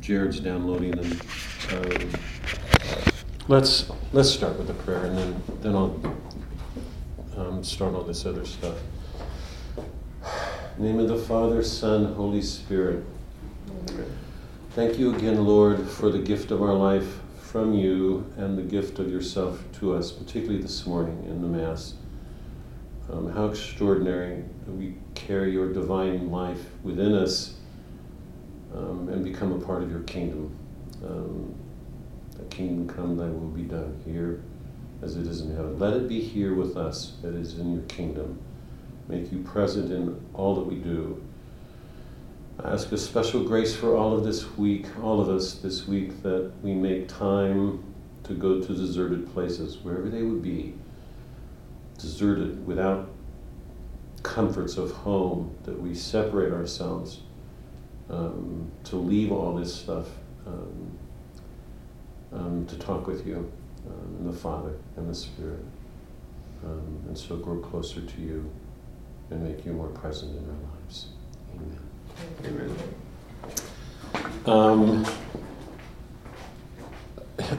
Jared's downloading them. Um, let's let's start with the prayer, and then then I'll um, start all this other stuff. name of the Father, Son, Holy Spirit. Thank you again, Lord, for the gift of our life from you and the gift of yourself to us, particularly this morning in the Mass. Um, how extraordinary we carry your divine life within us um, and become a part of your kingdom. Um, the kingdom come, thy will be done here as it is in heaven. Let it be here with us that is in your kingdom. Make you present in all that we do. I ask a special grace for all of this week, all of us this week, that we make time to go to deserted places, wherever they would be, deserted without comforts of home, that we separate ourselves um, to leave all this stuff um, um, to talk with you um, and the Father and the Spirit, um, and so grow closer to you and make you more present in our lives. Amen. Amen. Um,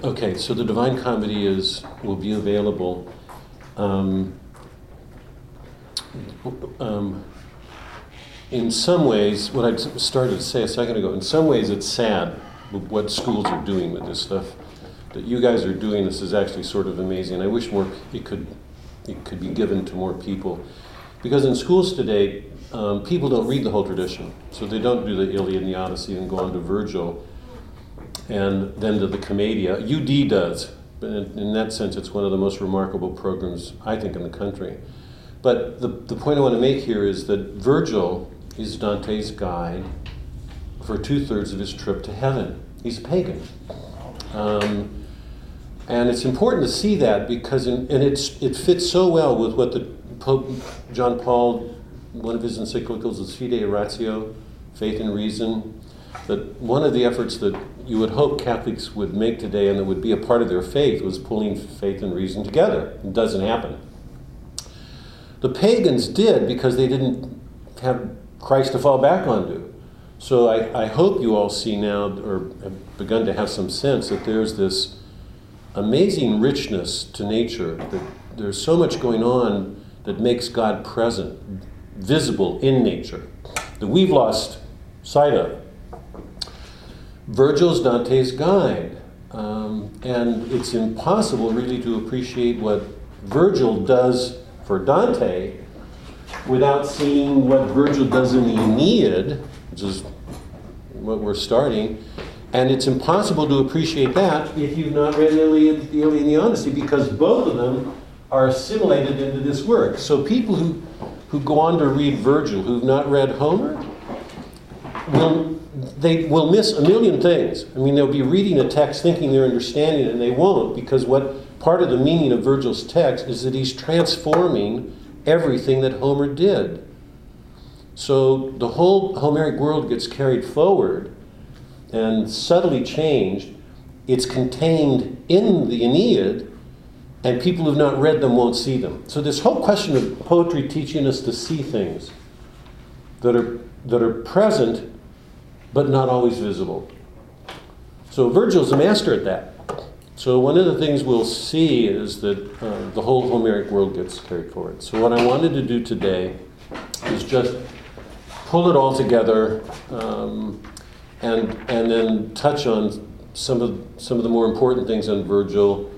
okay, so the Divine Comedy is will be available. Um, um, in some ways, what I started to say a second ago, in some ways it's sad what schools are doing with this stuff. That you guys are doing this is actually sort of amazing. I wish more it could it could be given to more people, because in schools today, um, people don't read the whole tradition, so they don't do the Iliad and the Odyssey and go on to Virgil, and then to the Commedia. UD does, but in, in that sense, it's one of the most remarkable programs I think in the country. But the, the point I want to make here is that Virgil is Dante's guide for two thirds of his trip to heaven. He's a pagan. Um, and it's important to see that because, in, and it's, it fits so well with what the Pope John Paul, one of his encyclicals is Fide Ratio, Faith and Reason, that one of the efforts that you would hope Catholics would make today and that would be a part of their faith was pulling faith and reason together. It doesn't happen. The pagans did because they didn't have Christ to fall back onto. So I, I hope you all see now, or have begun to have some sense that there's this amazing richness to nature, that there's so much going on that makes God present, visible in nature, that we've lost sight of. Virgil's Dante's guide. Um, and it's impossible really to appreciate what Virgil does for Dante without seeing what Virgil does in the Aeneid, which is what we're starting. And it's impossible to appreciate that if you've not read Iliad, the Iliad and the Odyssey, because both of them are assimilated into this work. So people who, who go on to read Virgil, who've not read Homer, will they will miss a million things. I mean, they'll be reading a text thinking they're understanding it, and they won't, because what part of the meaning of Virgil's text is that he's transforming everything that Homer did. So the whole Homeric world gets carried forward and subtly changed. It's contained in the Aeneid, and people who've not read them won't see them. So this whole question of poetry teaching us to see things that are that are present but not always visible. So Virgil's a master at that. So one of the things we'll see is that uh, the whole Homeric world gets carried forward. So what I wanted to do today is just pull it all together um, and and then touch on some of some of the more important things on Virgil,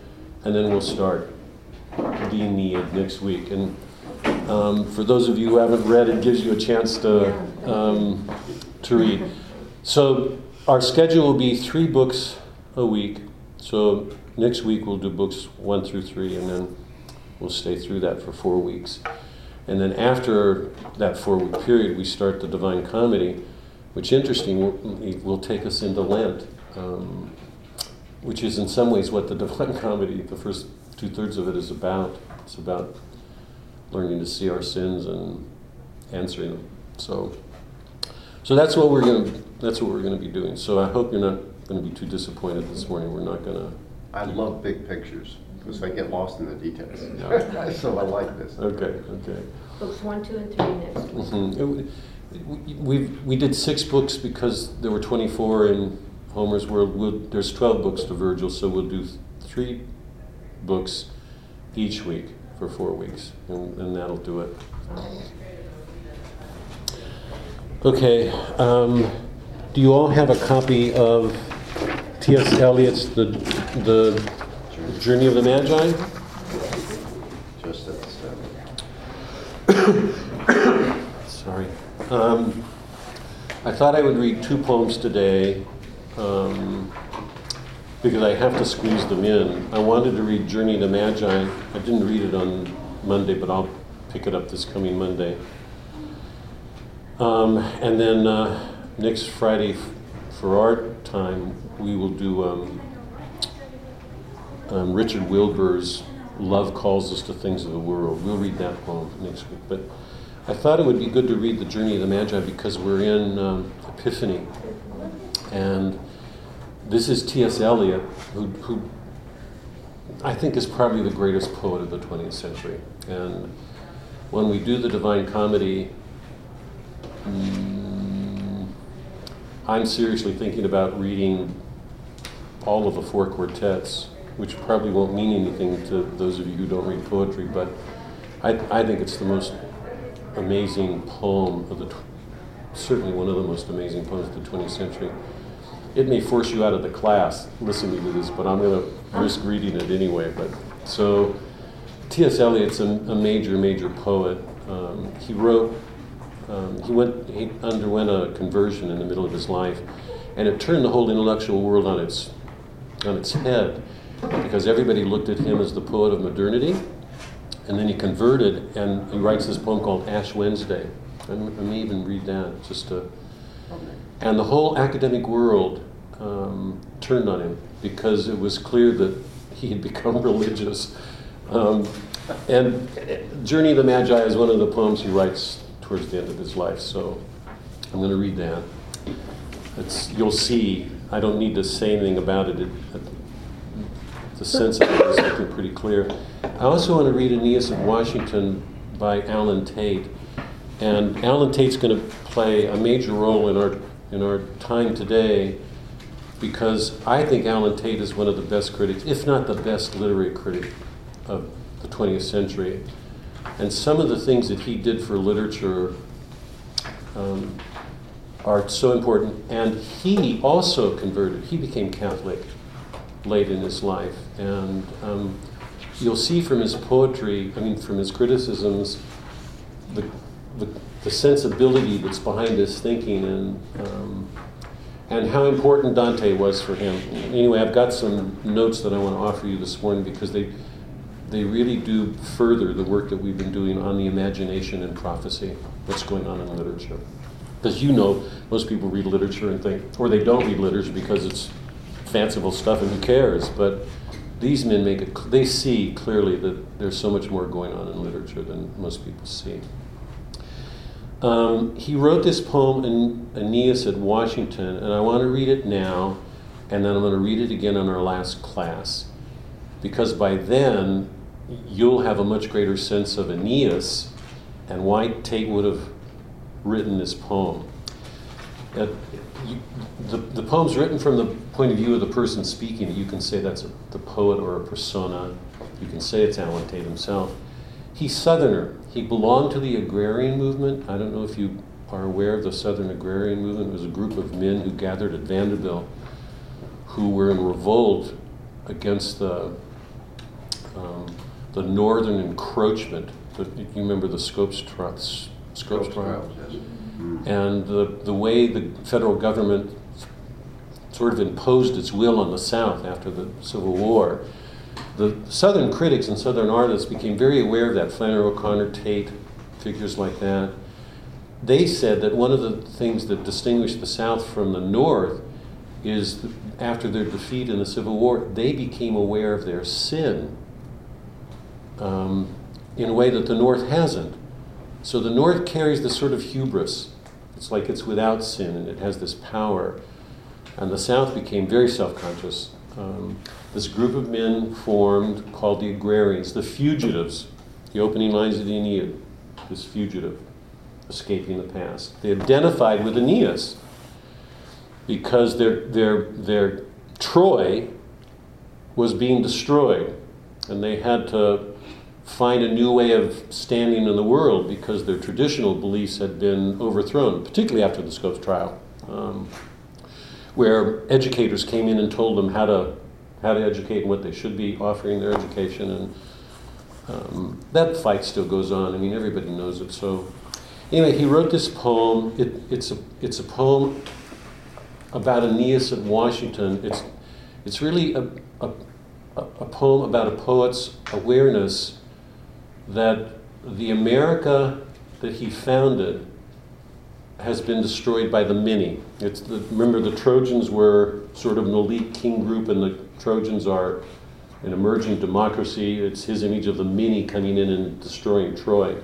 and then we'll start the Aeneid next week. And um, for those of you who haven't read, it gives you a chance to um, to read. So our schedule will be three books a week. So next week we'll do books one through three, and then we'll stay through that for four weeks. And then after that four week period, we start the Divine Comedy, which, interestingly will, take us into Lent, um, which is in some ways what the Divine Comedy, the first two thirds of it, is about. It's about learning to see our sins and answering them. So, so that's what we're going that's what we're going to be doing. So I hope you're not going to be too disappointed this morning. We're not going to. I love big pictures because I get lost in the details. Yeah. so I like this. Okay, okay. Books one, two, and three next week. Mm-hmm. we, we did six books because there were 24 in Homer's World. We'll, there's 12 books to Virgil, so we'll do three books each week for four weeks, and, and that'll do it. Okay. Um, do you all have a copy of T.S. Eliot's The, the Journey of the Magi? Just at. Sorry. Um, I thought I would read two poems today um, because I have to squeeze them in. I wanted to read Journey to Magi. I didn't read it on Monday, but I'll pick it up this coming Monday. Um, and then uh, next Friday, for our time, we will do um, um, Richard Wilbur's Love Calls Us to Things of the World. We'll read that poem next week. But I thought it would be good to read The Journey of the Magi because we're in um, Epiphany. And this is T.S. Eliot, who, who I think is probably the greatest poet of the 20th century. And when we do the Divine Comedy, mm, I'm seriously thinking about reading all of the four quartets, which probably won't mean anything to those of you who don't read poetry, but I, I think it's the most amazing poem of the, tw- certainly one of the most amazing poems of the 20th century. It may force you out of the class listening to this, but I'm going to risk reading it anyway. But so, T.S. Eliot's a, a major, major poet. Um, he wrote, um, he went, he underwent a conversion in the middle of his life, and it turned the whole intellectual world on its, on its head, because everybody looked at him as the poet of modernity, and then he converted, and he writes this poem called Ash Wednesday. I, m- I may even read that just to. And the whole academic world um, turned on him because it was clear that he had become religious. Um, and Journey of the Magi is one of the poems he writes towards the end of his life, so I'm going to read that. It's, you'll see, I don't need to say anything about it. it, it the sense of it is pretty clear. I also want to read Aeneas of Washington by Allen Tate. And Allen Tate's going to play a major role in our, in our time today because I think Allen Tate is one of the best critics, if not the best literary critic of the 20th century. And some of the things that he did for literature um, are so important. And he also converted, he became Catholic late in his life. And um, you'll see from his poetry, I mean, from his criticisms, the, the, the sensibility that's behind his thinking and, um, and how important Dante was for him. Anyway, I've got some notes that I want to offer you this morning because they, they really do further the work that we've been doing on the imagination and prophecy, what's going on in literature. Because you know, most people read literature and think, or they don't read literature because it's fanciful stuff and who cares. But these men make it, they see clearly that there's so much more going on in literature than most people see. Um, he wrote this poem in Aeneas at Washington, and I want to read it now, and then I'm going to read it again in our last class. Because by then, you'll have a much greater sense of Aeneas and why Tate would have written this poem. Uh, you, the, the poem's written from the point of view of the person speaking. You can say that's a, the poet or a persona. You can say it's Allen Tate himself. He's Southerner. He belonged to the agrarian movement. I don't know if you are aware of the Southern agrarian movement. It was a group of men who gathered at Vanderbilt who were in revolt against the, um, the northern encroachment. The, you remember the Scopes, tri- Scopes trial? yes. and the, the way the federal government sort of imposed its will on the South after the Civil War, the Southern critics and Southern artists became very aware of that. Flannery O'Connor, Tate, figures like that. They said that one of the things that distinguished the South from the North is after their defeat in the Civil War, they became aware of their sin um, in a way that the North hasn't. So the North carries this sort of hubris. It's like it's without sin and it has this power. And the South became very self conscious. Um, this group of men formed called the Agrarians, the fugitives, the opening lines of the Aeneid, this fugitive escaping the past. They identified with Aeneas. because their, their, their Troy was being destroyed, and they had to find a new way of standing in the world because their traditional beliefs had been overthrown, particularly after the Scopes trial, um, where educators came in and told them how to how to educate and what they should be offering their education, and um, that fight still goes on. I mean, everybody knows it. So, anyway, he wrote this poem. It, it's a it's a poem about Aeneas at Washington. It's it's really a, a, a poem about a poet's awareness that the America that he founded has been destroyed by the many. It's the, remember, the Trojans were sort of an elite king group, and the Trojans are an emerging democracy. It's his image of the many coming in and destroying Troy.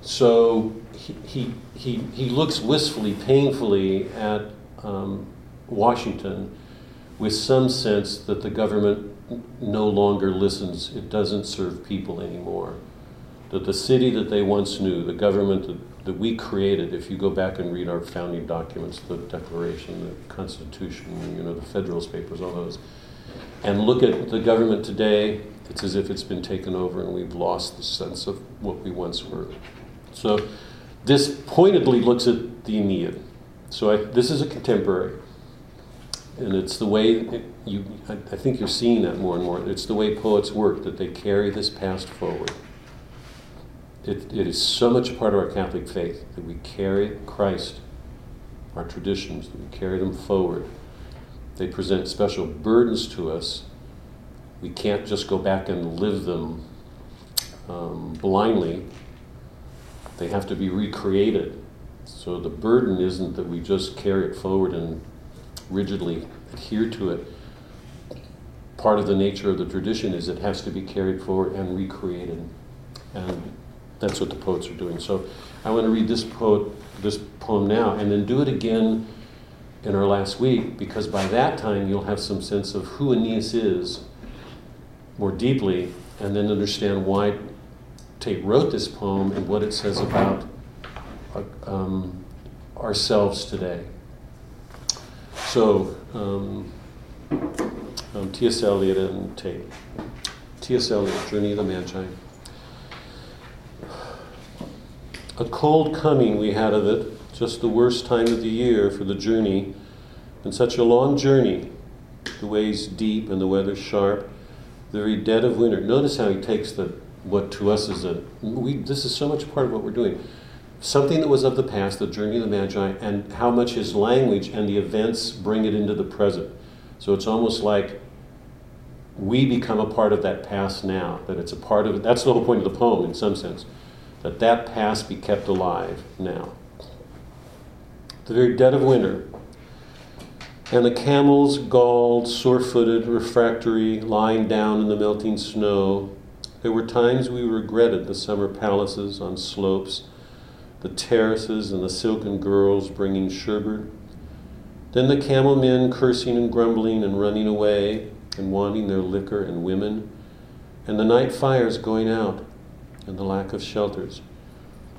So he, he, he, he looks wistfully, painfully at um, Washington with some sense that the government no longer listens, it doesn't serve people anymore. That the city that they once knew, the government that, that we created, if you go back and read our founding documents, the Declaration, the Constitution, you know, the Federalist Papers, all those, and look at the government today, it's as if it's been taken over and we've lost the sense of what we once were. So this pointedly looks at the Aeneid. So I, this is a contemporary and it's the way it, you I, I, think you're seeing that more and more. It's the way poets work that they carry this past forward. It, it is so much a part of our catholic faith that we carry christ our traditions that we carry them forward. They present special burdens to us. We can't just go back and live them um, blindly. They have to be recreated. So the burden isn't that we just carry it forward and rigidly adhere to it. Part of the nature of the tradition is it has to be carried forward and recreated. And that's what the poets are doing. So I want to read this poet, this poem now, and then do it again in our last week, because by that time you'll have some sense of who Aeneas is more deeply, and then understand why Tate wrote this poem and what it says about uh, um, ourselves today. So, um, um, T.S. Eliot and Tate. T.S. Eliot, Journey of the Magi. A cold coming we had of it, just the worst time of the year for the journey, and such a long journey, the ways deep and the weather sharp, the very dead of winter. Notice how he takes the what to us is a we. This is so much part of what we're doing something that was of the past, the journey of the Magi, and how much his language and the events bring it into the present. So it's almost like we become a part of that past now, that it's a part of That's the whole point of the poem, in some sense, that that past be kept alive now. The very dead of winter, and the camels, galled, sore footed, refractory, lying down in the melting snow. There were times we regretted the summer palaces on slopes the terraces and the silken girls bringing sherbet. Then the camel men cursing and grumbling and running away and wanting their liquor and women, and the night fires going out and the lack of shelters,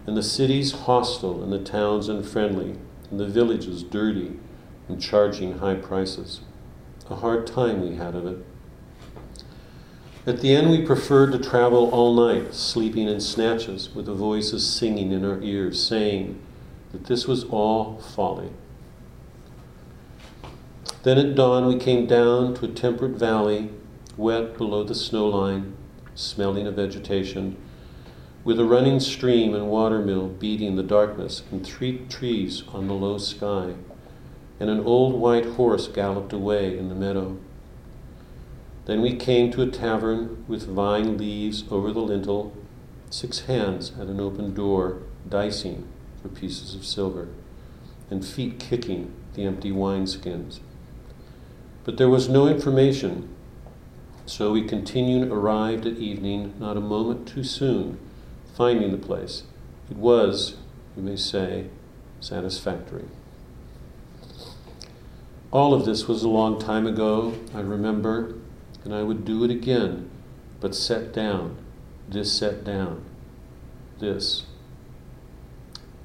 and the cities hostile and the towns unfriendly, and the villages dirty and charging high prices. A hard time we had of it. At the end, we preferred to travel all night, sleeping in snatches, with the voices singing in our ears, saying that this was all folly. Then at dawn, we came down to a temperate valley, wet below the snow line, smelling of vegetation, with a running stream and watermill beating the darkness, and three trees on the low sky, and an old white horse galloped away in the meadow. Then we came to a tavern with vine leaves over the lintel, six hands at an open door, dicing for pieces of silver, and feet kicking the empty wineskins. But there was no information, so we continued, arrived at evening, not a moment too soon, finding the place. It was, you may say, satisfactory. All of this was a long time ago, I remember, and I would do it again, but set down, this set down, this.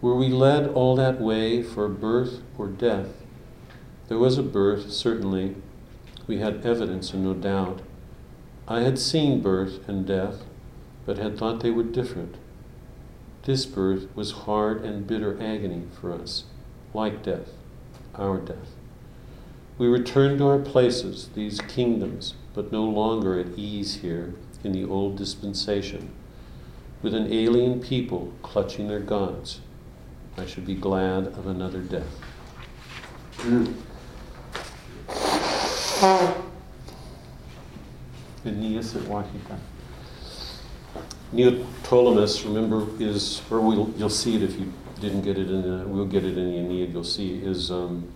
Were we led all that way for birth or death, There was a birth, certainly. We had evidence and no doubt. I had seen birth and death, but had thought they were different. This birth was hard and bitter agony for us, like death, our death. We returned to our places, these kingdoms, but no longer at ease here in the old dispensation, with an alien people clutching their gods. I should be glad of another death. Aeneas at Washington. Neoptolemus, remember, is, or we'll, you'll see it if you didn't get it in the, we'll get it in the Aeneid, you'll see, is um,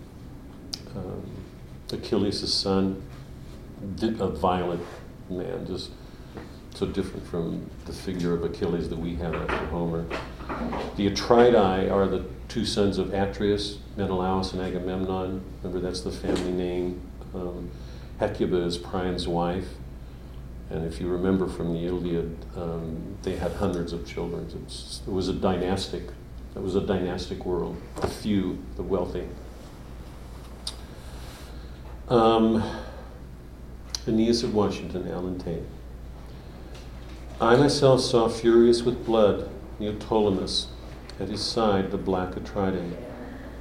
um, Achilles' son, a violent man, just so different from the figure of Achilles that we have after Homer. The Atridae are the two sons of Atreus, Menelaus and Agamemnon. Remember, that's the family name. Um, Hecuba is Priam's wife. And if you remember from the Iliad, um, they had hundreds of children. It's, it was a dynastic, it was a dynastic world. The few, the wealthy. Um, Aeneas of Washington, Allen Tate. I myself saw furious with blood Neoptolemus, at his side the black Atridae,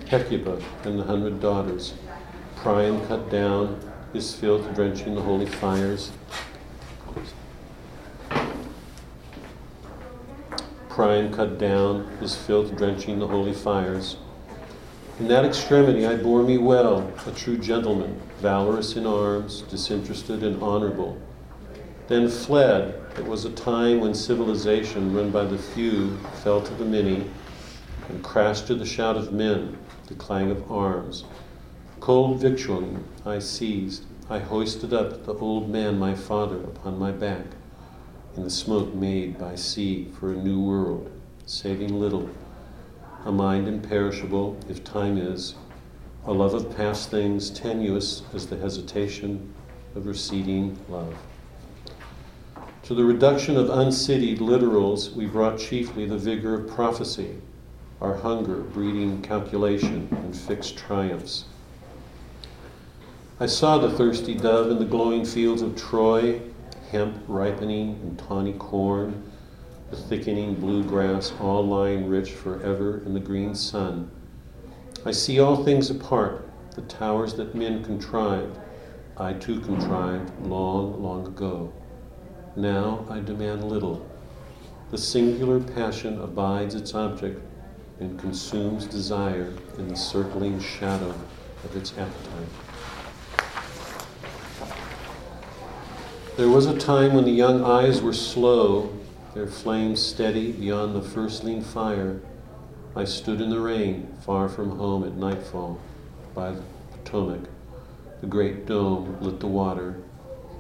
Hecuba and the hundred daughters, Priam cut down, his filth drenching the holy fires. Priam cut down, his filth drenching the holy fires. In that extremity I bore me well, a true gentleman, valorous in arms, disinterested and honorable. Then fled. It was a time when civilization, run by the few, fell to the many, and crashed to the shout of men, the clang of arms. Cold victualling I seized. I hoisted up the old man, my father, upon my back, in the smoke made by sea for a new world, saving little a mind imperishable, if time is, a love of past things tenuous as the hesitation of receding love. To the reduction of uncitied littorals, we brought chiefly the vigor of prophecy, our hunger breeding calculation and fixed triumphs. I saw the thirsty dove in the glowing fields of Troy, hemp ripening and tawny corn, the thickening blue grass, all lying rich forever in the green sun. I see all things apart, the towers that men contrived, I too contrived long, long ago. Now I demand little. The singular passion abides its object and consumes desire in the circling shadow of its appetite. There was a time when the young eyes were slow their flames steady beyond the first lean fire, I stood in the rain, far from home at nightfall, by the Potomac. The great dome lit the water.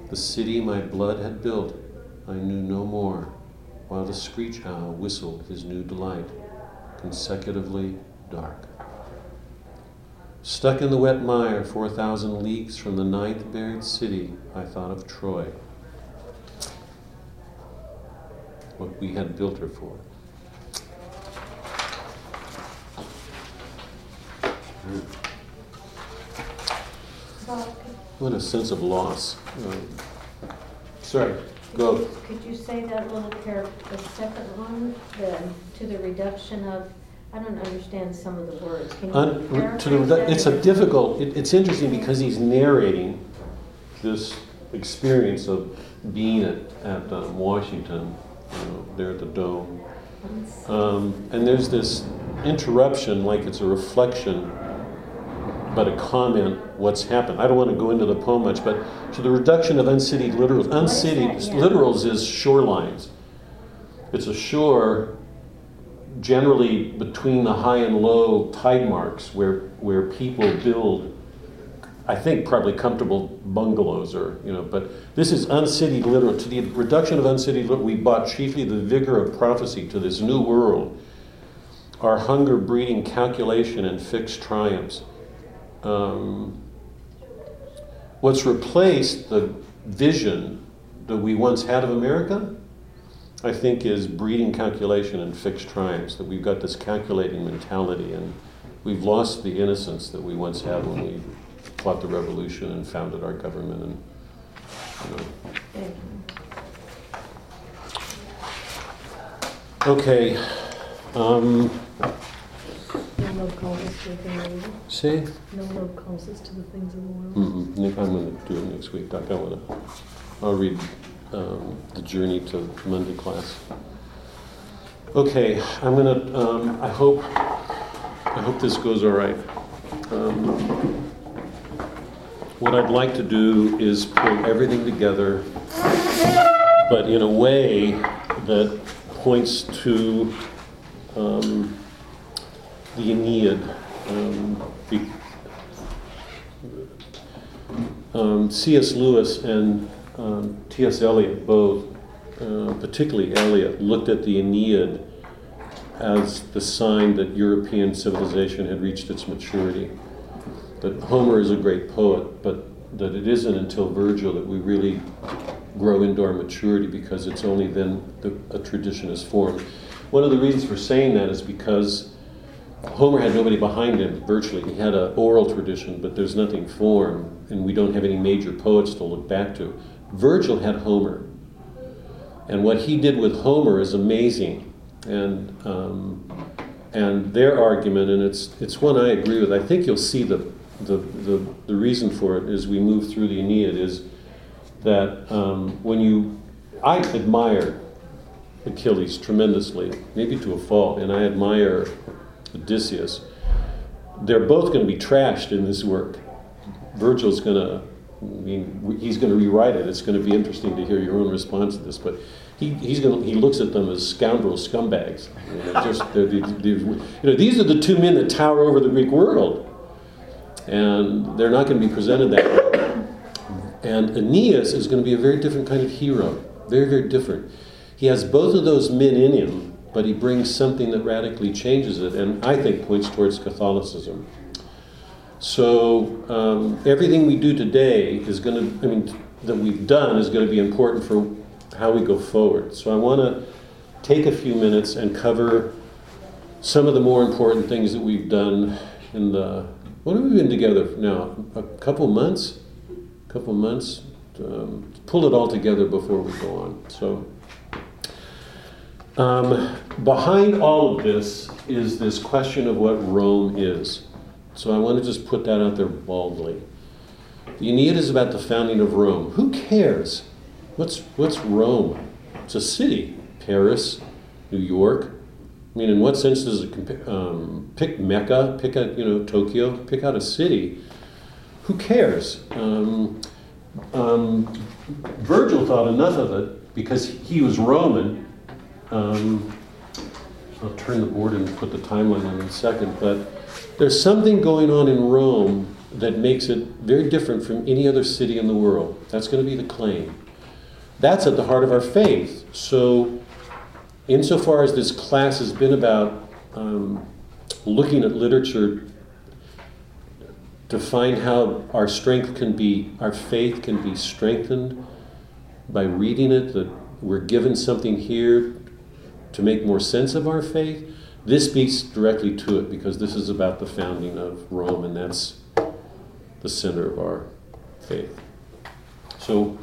The city my blood had built, I knew no more, while the screech owl whistled his new delight, consecutively dark. Stuck in the wet mire, 4,000 leagues from the ninth buried city, I thought of Troy. What we had built her for. What a sense of loss. Sorry, go. Could you say that little pair, the second one, the, to the reduction of, I don't understand some of the words. Can Un, to the, it's a difficult, it, it's interesting because he's narrating this experience of being at, at um, Washington know, there at the dome. Um, and there's this interruption, like it's a reflection, but a comment, what's happened. I don't want to go into the poem much, but to the reduction of uncitied littorals. Uncitied that? Yeah. littorals is shorelines. It's a shore generally between the high and low tide marks where, where people build I think probably comfortable bungalows or, you know, but this is uncitied littoral. To the reduction of uncitied littoral, we bought chiefly the vigor of prophecy to this new world, our hunger breeding calculation and fixed triumphs. Um, what's replaced the vision that we once had of America, I think, is breeding calculation and fixed triumphs, that we've got this calculating mentality and we've lost the innocence that we once had when we fought the revolution and founded our government and, you know. Okay, um, No us to the things of the world. say, No love calls us to the things of the world. mm Nick, I'm gonna do it next week, Doc, I wanna, I'll read, um, the journey to Monday class. Okay, I'm gonna, um, I hope, I hope this goes all right. Um, What I'd like to do is pull everything together, but in a way that points to, um, the Aeneid. Um, be- um, C.S. Lewis and um, T.S. Eliot both, uh, particularly Eliot, looked at the Aeneid as the sign that European civilization had reached its maturity. That Homer is a great poet, but that it isn't until Virgil that we really grow into our maturity because it's only then that a tradition is formed. One of the reasons for saying that is because Homer had nobody behind him, virtually. He had an oral tradition, but there's nothing formed, and we don't have any major poets to look back to. Virgil had Homer. And what he did with Homer is amazing. And, um, and their argument, and it's, it's one I agree with, I think you'll see the, the, the, the reason for it as we move through the Aeneid is that um, when you, I admire Achilles tremendously, maybe to a fault, and I admire Odysseus. They're both going to be trashed in this work. Virgil's going to, I mean, he's going to rewrite it. It's going to be interesting to hear your own response to this, but he, he's going to, he looks at them as scoundrels, scumbags. You know, just, they're, they're, they're, you know, these are the two men that tower over the Greek world, and they're not going to be presented that way. And Aeneas is going to be a very different kind of hero, very, very different. He has both of those men in him, but he brings something that radically changes it, and I think points towards Catholicism. So um, everything we do today is going to, I mean, that we've done is going to be important for how we go forward. So I want to take a few minutes and cover some of the more important things that we've done in the, what have we been together now? A couple months? A couple months? Um, pull it all together before we go on. So. Um, behind all of this is this question of what Rome is. So I want to just put that out there baldly. The Aeneid is about the founding of Rome. Who cares? What's, what's Rome? It's a city. Paris, New York. I mean, in what sense does it? Um, pick Mecca, pick out, you know, Tokyo, pick out a city. Who cares? Um, um, Virgil thought enough of it because he was Roman um, I'll turn the board and put the timeline on in a second, but there's something going on in Rome that makes it very different from any other city in the world. That's going to be the claim. That's at the heart of our faith. So, insofar as this class has been about um, looking at literature to find how our strength can be, our faith can be strengthened by reading it, that we're given something here to make more sense of our faith, this speaks directly to it because this is about the founding of Rome, and that's the center of our faith. So,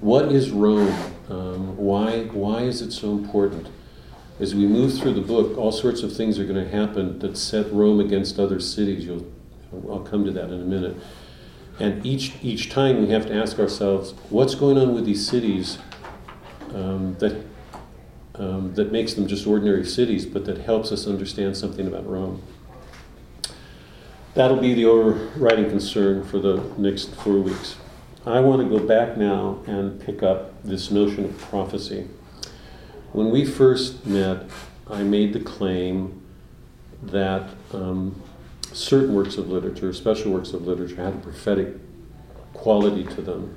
what is Rome? Um, why, why is it so important? As we move through the book, all sorts of things are going to happen that set Rome against other cities. You'll, I'll come to that in a minute. And each, each time we have to ask ourselves, what's going on with these cities um, that um, that makes them just ordinary cities, but that helps us understand something about Rome. That'll be the overriding concern for the next four weeks. I want to go back now and pick up this notion of prophecy. When we first met, I made the claim that um, certain works of literature, special works of literature, had a prophetic quality to them,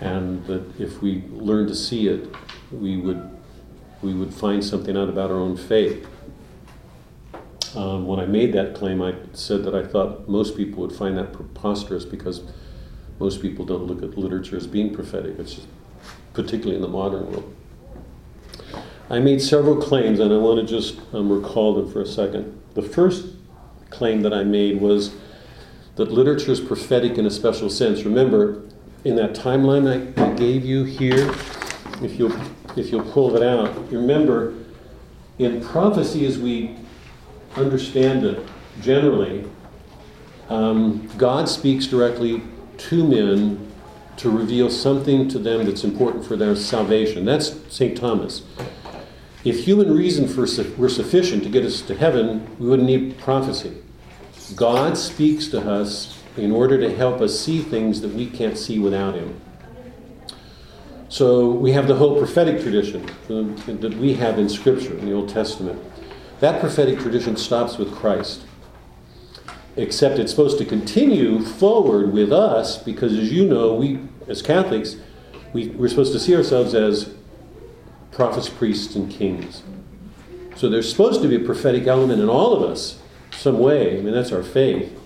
and that if we learned to see it, we would we would find something out about our own faith. Um, when I made that claim, I said that I thought most people would find that preposterous because most people don't look at literature as being prophetic, particularly in the modern world. I made several claims, and I want to just um, recall them for a second. The first claim that I made was that literature is prophetic in a special sense. Remember, in that timeline I, I gave you here, if you'll, if you'll pull that out, remember, in prophecy as we understand it generally, um, God speaks directly to men to reveal something to them that's important for their salvation. That's St. Thomas. If human reason were sufficient to get us to heaven, we wouldn't need prophecy. God speaks to us in order to help us see things that we can't see without Him. So we have the whole prophetic tradition that we have in Scripture, in the Old Testament. That prophetic tradition stops with Christ. Except it's supposed to continue forward with us because, as you know, we, as Catholics, we, we're supposed to see ourselves as prophets, priests, and kings. So there's supposed to be a prophetic element in all of us, some way. I mean, that's our faith.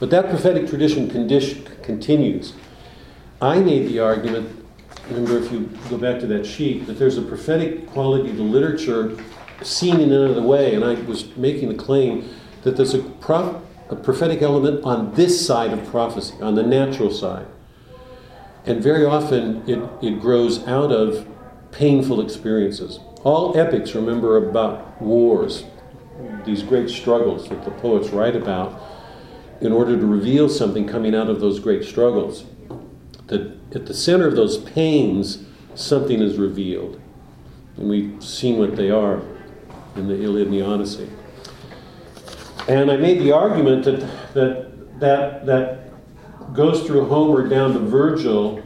But that prophetic tradition condition, continues. I made the argument, remember if you go back to that sheet, that there's a prophetic quality to literature seen in another way, and I was making the claim that there's a, prof, a prophetic element on this side of prophecy, on the natural side. And very often it, it grows out of painful experiences. All epics, remember, about wars, these great struggles that the poets write about in order to reveal something coming out of those great struggles. That at the center of those pains, something is revealed. And we've seen what they are in the Iliad and the Odyssey. And I made the argument that that, that, that goes through Homer down to Virgil,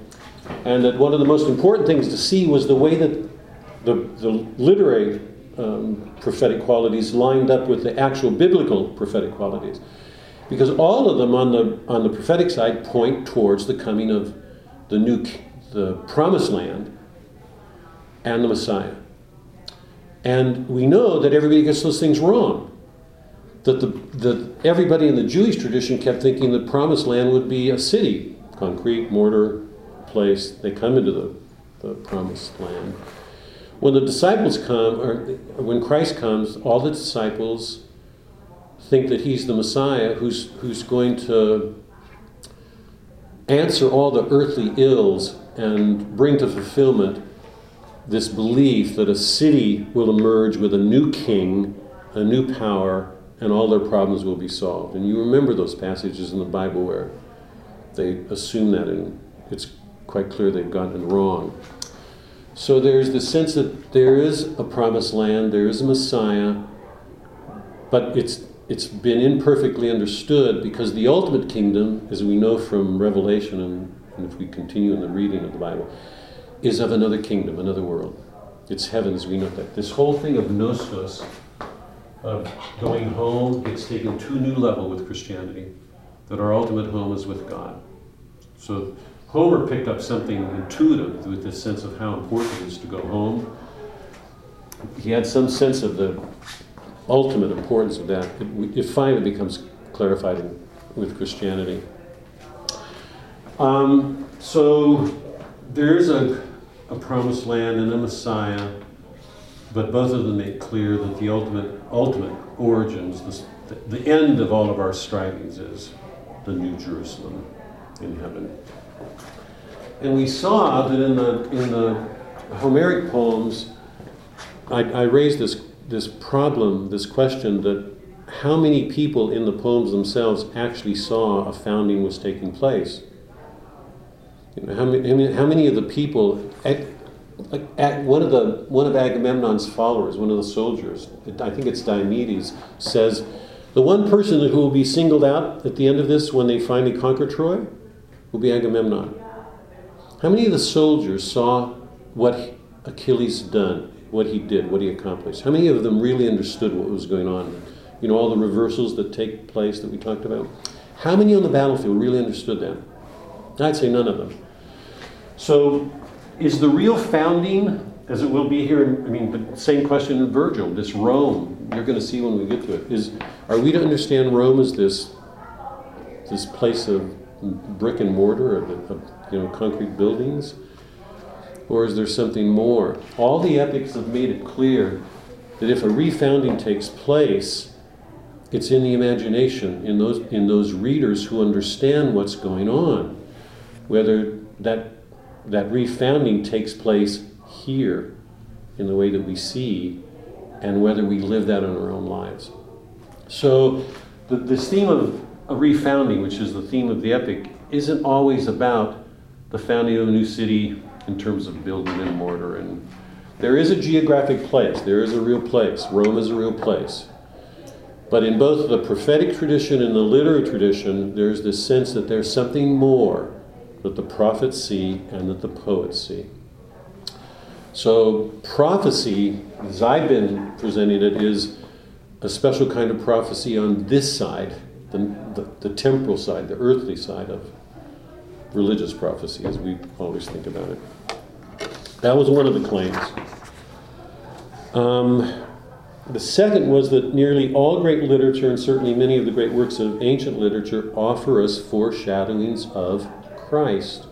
and that one of the most important things to see was the way that the, the literary um, prophetic qualities lined up with the actual biblical prophetic qualities. Because all of them on the, on the prophetic side point towards the coming of the new, the promised land and the Messiah. And we know that everybody gets those things wrong. That, the, that everybody in the Jewish tradition kept thinking the promised land would be a city, concrete, mortar, place. They come into the, the promised land. When the disciples come, or when Christ comes, all the disciples think that he's the Messiah who's, who's going to answer all the earthly ills and bring to fulfillment this belief that a city will emerge with a new king, a new power, and all their problems will be solved. And you remember those passages in the Bible where they assume that, and it's quite clear they've gotten wrong. So there's the sense that there is a promised land, there is a Messiah, but it's it's been imperfectly understood because the ultimate kingdom, as we know from Revelation and, and if we continue in the reading of the Bible, is of another kingdom, another world. It's heaven as we know that. This whole thing of nostos, of going home, gets taken to a new level with Christianity, that our ultimate home is with God. So Homer picked up something intuitive with this sense of how important it is to go home. He had some sense of the ultimate importance of that. It, it finally becomes clarified in, with Christianity. Um, so there is a, a promised land and a Messiah, but both of them make clear that the ultimate ultimate origins, the, the end of all of our strivings, is the New Jerusalem in heaven. And we saw that in the in the Homeric poems, I, I raised this this problem, this question that how many people in the poems themselves actually saw a founding was taking place? You know, how, many, how many of the people at, at one of the one of Agamemnon's followers, one of the soldiers, I think it's Diomedes, says the one person who will be singled out at the end of this when they finally conquer Troy will be Agamemnon. How many of the soldiers saw what Achilles done? what he did, what he accomplished. How many of them really understood what was going on? You know, all the reversals that take place that we talked about. How many on the battlefield really understood that? I'd say none of them. So, is the real founding, as it will be here, I mean, the same question in Virgil, this Rome, you're going to see when we get to it, is are we to understand Rome as this, this place of brick and mortar, of, of you know, concrete buildings? Or is there something more? All the epics have made it clear that if a refounding takes place, it's in the imagination, in those, in those readers who understand what's going on. Whether that, that refounding takes place here in the way that we see, and whether we live that in our own lives. So, the, this theme of a refounding, which is the theme of the epic, isn't always about the founding of a new city in terms of building and mortar. And there is a geographic place, there is a real place. Rome is a real place. But in both the prophetic tradition and the literary tradition, there's this sense that there's something more that the prophets see and that the poets see. So, prophecy, as I've been presenting it, is a special kind of prophecy on this side, the, the, temporal side, the earthly side of religious prophecy, as we always think about it. That was one of the claims. Um, the second was that nearly all great literature, and certainly many of the great works of ancient literature, offer us foreshadowings of Christ.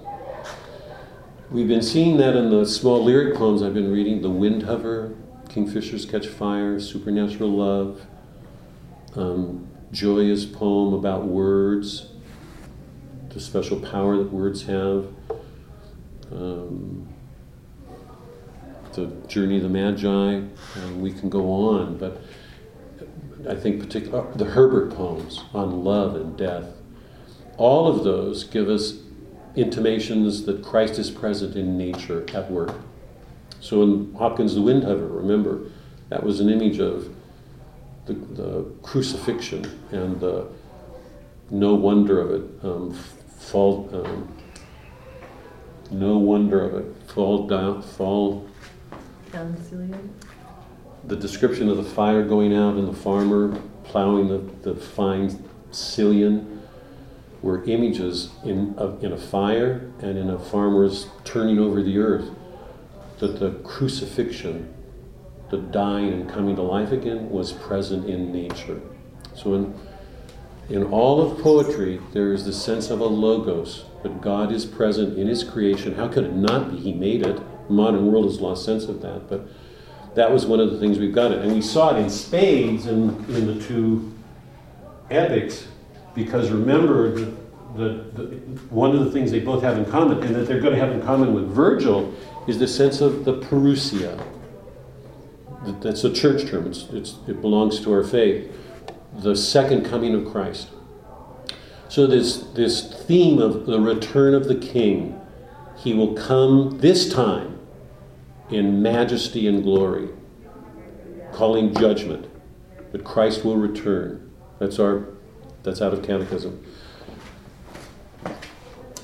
We've been seeing that in the small lyric poems I've been reading The Windhover, Kingfishers Catch Fire, Supernatural Love, um, Gioia's poem about words, the special power that words have. Um, the Journey of the Magi, and we can go on, but I think particularly uh, the Herbert poems on love and death, all of those give us intimations that Christ is present in nature at work. So in Hopkins' The Windhover, remember, that was an image of the, the crucifixion and the no wonder of it um, fall um, no wonder of it fall down fall the description of the fire going out and the farmer plowing the, the fine Sicilian were images in a, in a fire and in a farmer's turning over the earth. That the crucifixion, the dying and coming to life again, was present in nature. So in, in all of poetry, there is the sense of a logos, that God is present in his creation. How could it not be? He made it modern world has lost sense of that, but that was one of the things we've got it. And we saw it in spades in, in the two epics, because remember, the, the, the, one of the things they both have in common, and that they're going to have in common with Virgil, is the sense of the parousia. That's a church term, it's, it's, it belongs to our faith. The second coming of Christ. So, this, this theme of the return of the king, he will come this time in majesty and glory, calling judgment, that Christ will return. That's our that's out of catechism.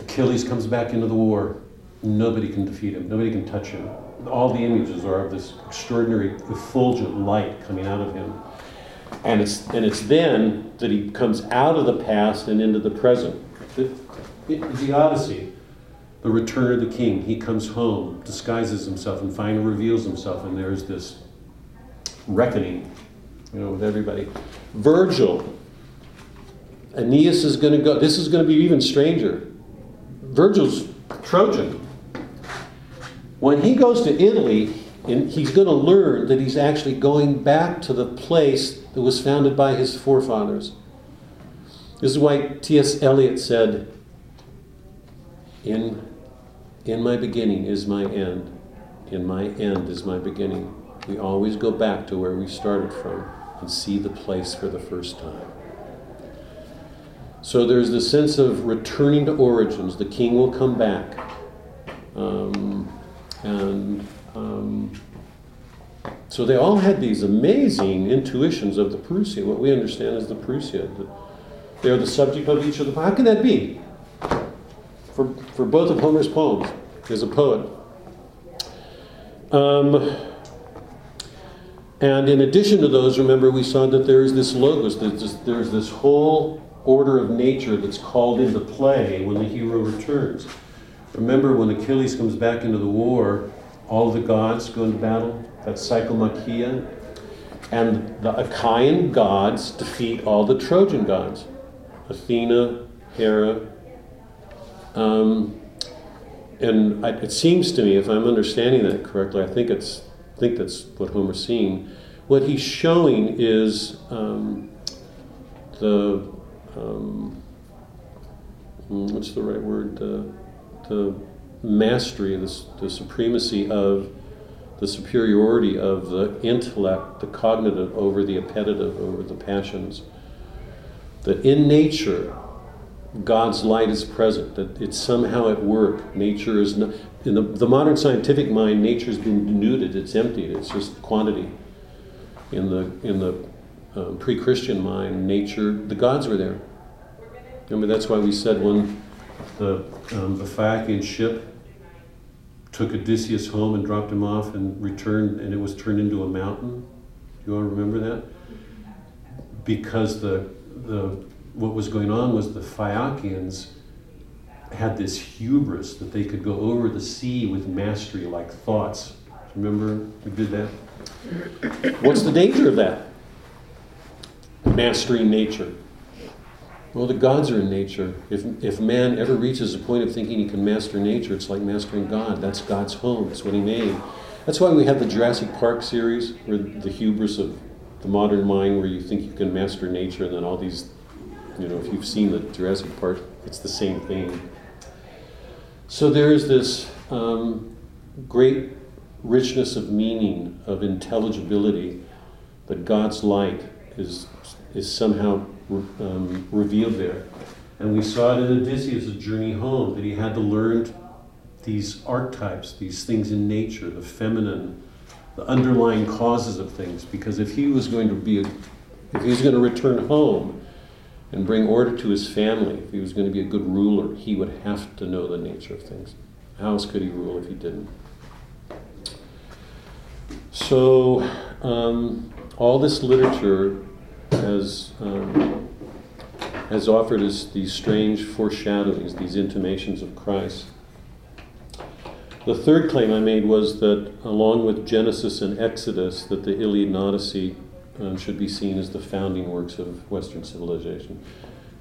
Achilles comes back into the war. Nobody can defeat him. Nobody can touch him. All the images are of this extraordinary effulgent light coming out of him. And it's, and it's then that he comes out of the past and into the present. The, the Odyssey the return of the king. He comes home, disguises himself, and finally reveals himself, and there's this reckoning, you know, with everybody. Virgil, Aeneas is going to go. This is going to be even stranger. Virgil's Trojan. When he goes to Italy, he's going to learn that he's actually going back to the place that was founded by his forefathers. This is why T.S. Eliot said, in in my beginning is my end. In my end is my beginning. We always go back to where we started from and see the place for the first time. So there's the sense of returning to origins. The king will come back. Um, and um, so they all had these amazing intuitions of the Parousia, what we understand as the Parousia. They are the subject of each of the. How can that be? for, for both of Homer's poems as a poet. Um, and in addition to those, remember we saw that there is this logos, this, there's this whole order of nature that's called into play when the hero returns. Remember when Achilles comes back into the war, all the gods go into battle, that's psychomachia, and the Achaean gods defeat all the Trojan gods. Athena, Hera, um, and I, it seems to me, if I'm understanding that correctly, I think it's I think that's what Homer's seeing. What he's showing is um, the um, mm, what's the right word? The, the mastery, the, the supremacy of the superiority of the intellect, the cognitive over the appetitive, over the passions. That in nature, God's light is present, that it's somehow at work. Nature is in the, the modern scientific mind, nature's been denuded, it's emptied, it's just quantity. In the, in the um, pre Christian mind, nature, the gods were there. Remember, that's why we said when the, um, the Phaeacian ship took Odysseus home and dropped him off and returned, and it was turned into a mountain. Do you all remember that? Because the, the, what was going on was the Phaeacians had this hubris that they could go over the sea with mastery like thoughts. Remember we did that? What's the danger of that? Mastering nature. Well, the gods are in nature. If, if man ever reaches a point of thinking he can master nature, it's like mastering God. That's God's home. That's what he made. That's why we have the Jurassic Park series, where the hubris of the modern mind, where you think you can master nature, and then all these, you know, if you've seen the Jurassic Park, it's the same thing. So there is this um, great richness of meaning, of intelligibility, that God's light is, is somehow um, revealed there. And we saw it in Odysseus' journey home, that he had to learn these archetypes, these things in nature, the feminine, the underlying causes of things. Because if he was going to be, a, if he was going to return home and bring order to his family, if he was going to be a good ruler, he would have to know the nature of things. How else could he rule if he didn't? So, um, all this literature has um, has offered us these strange foreshadowings, these intimations of Christ. The third claim I made was that, along with Genesis and Exodus, that the Iliad and Odyssey um, should be seen as the founding works of Western civilization.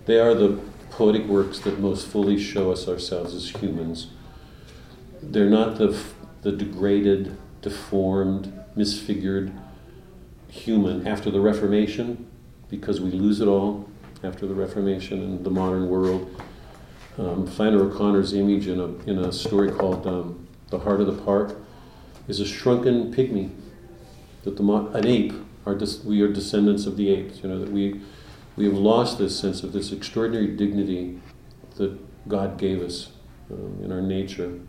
They are the poetic works that most fully show us ourselves as humans. They're not the, the degraded, deformed, misfigured human after the Reformation, because we lose it all after the Reformation and the modern world. Um, Flannery O'Connor's image in a, in a story called um, The Heart of the Park is a shrunken pygmy, that the, an ape, des- we are descendants of the apes, you know, that we, we have lost this sense of this extraordinary dignity that God gave us um, in our nature.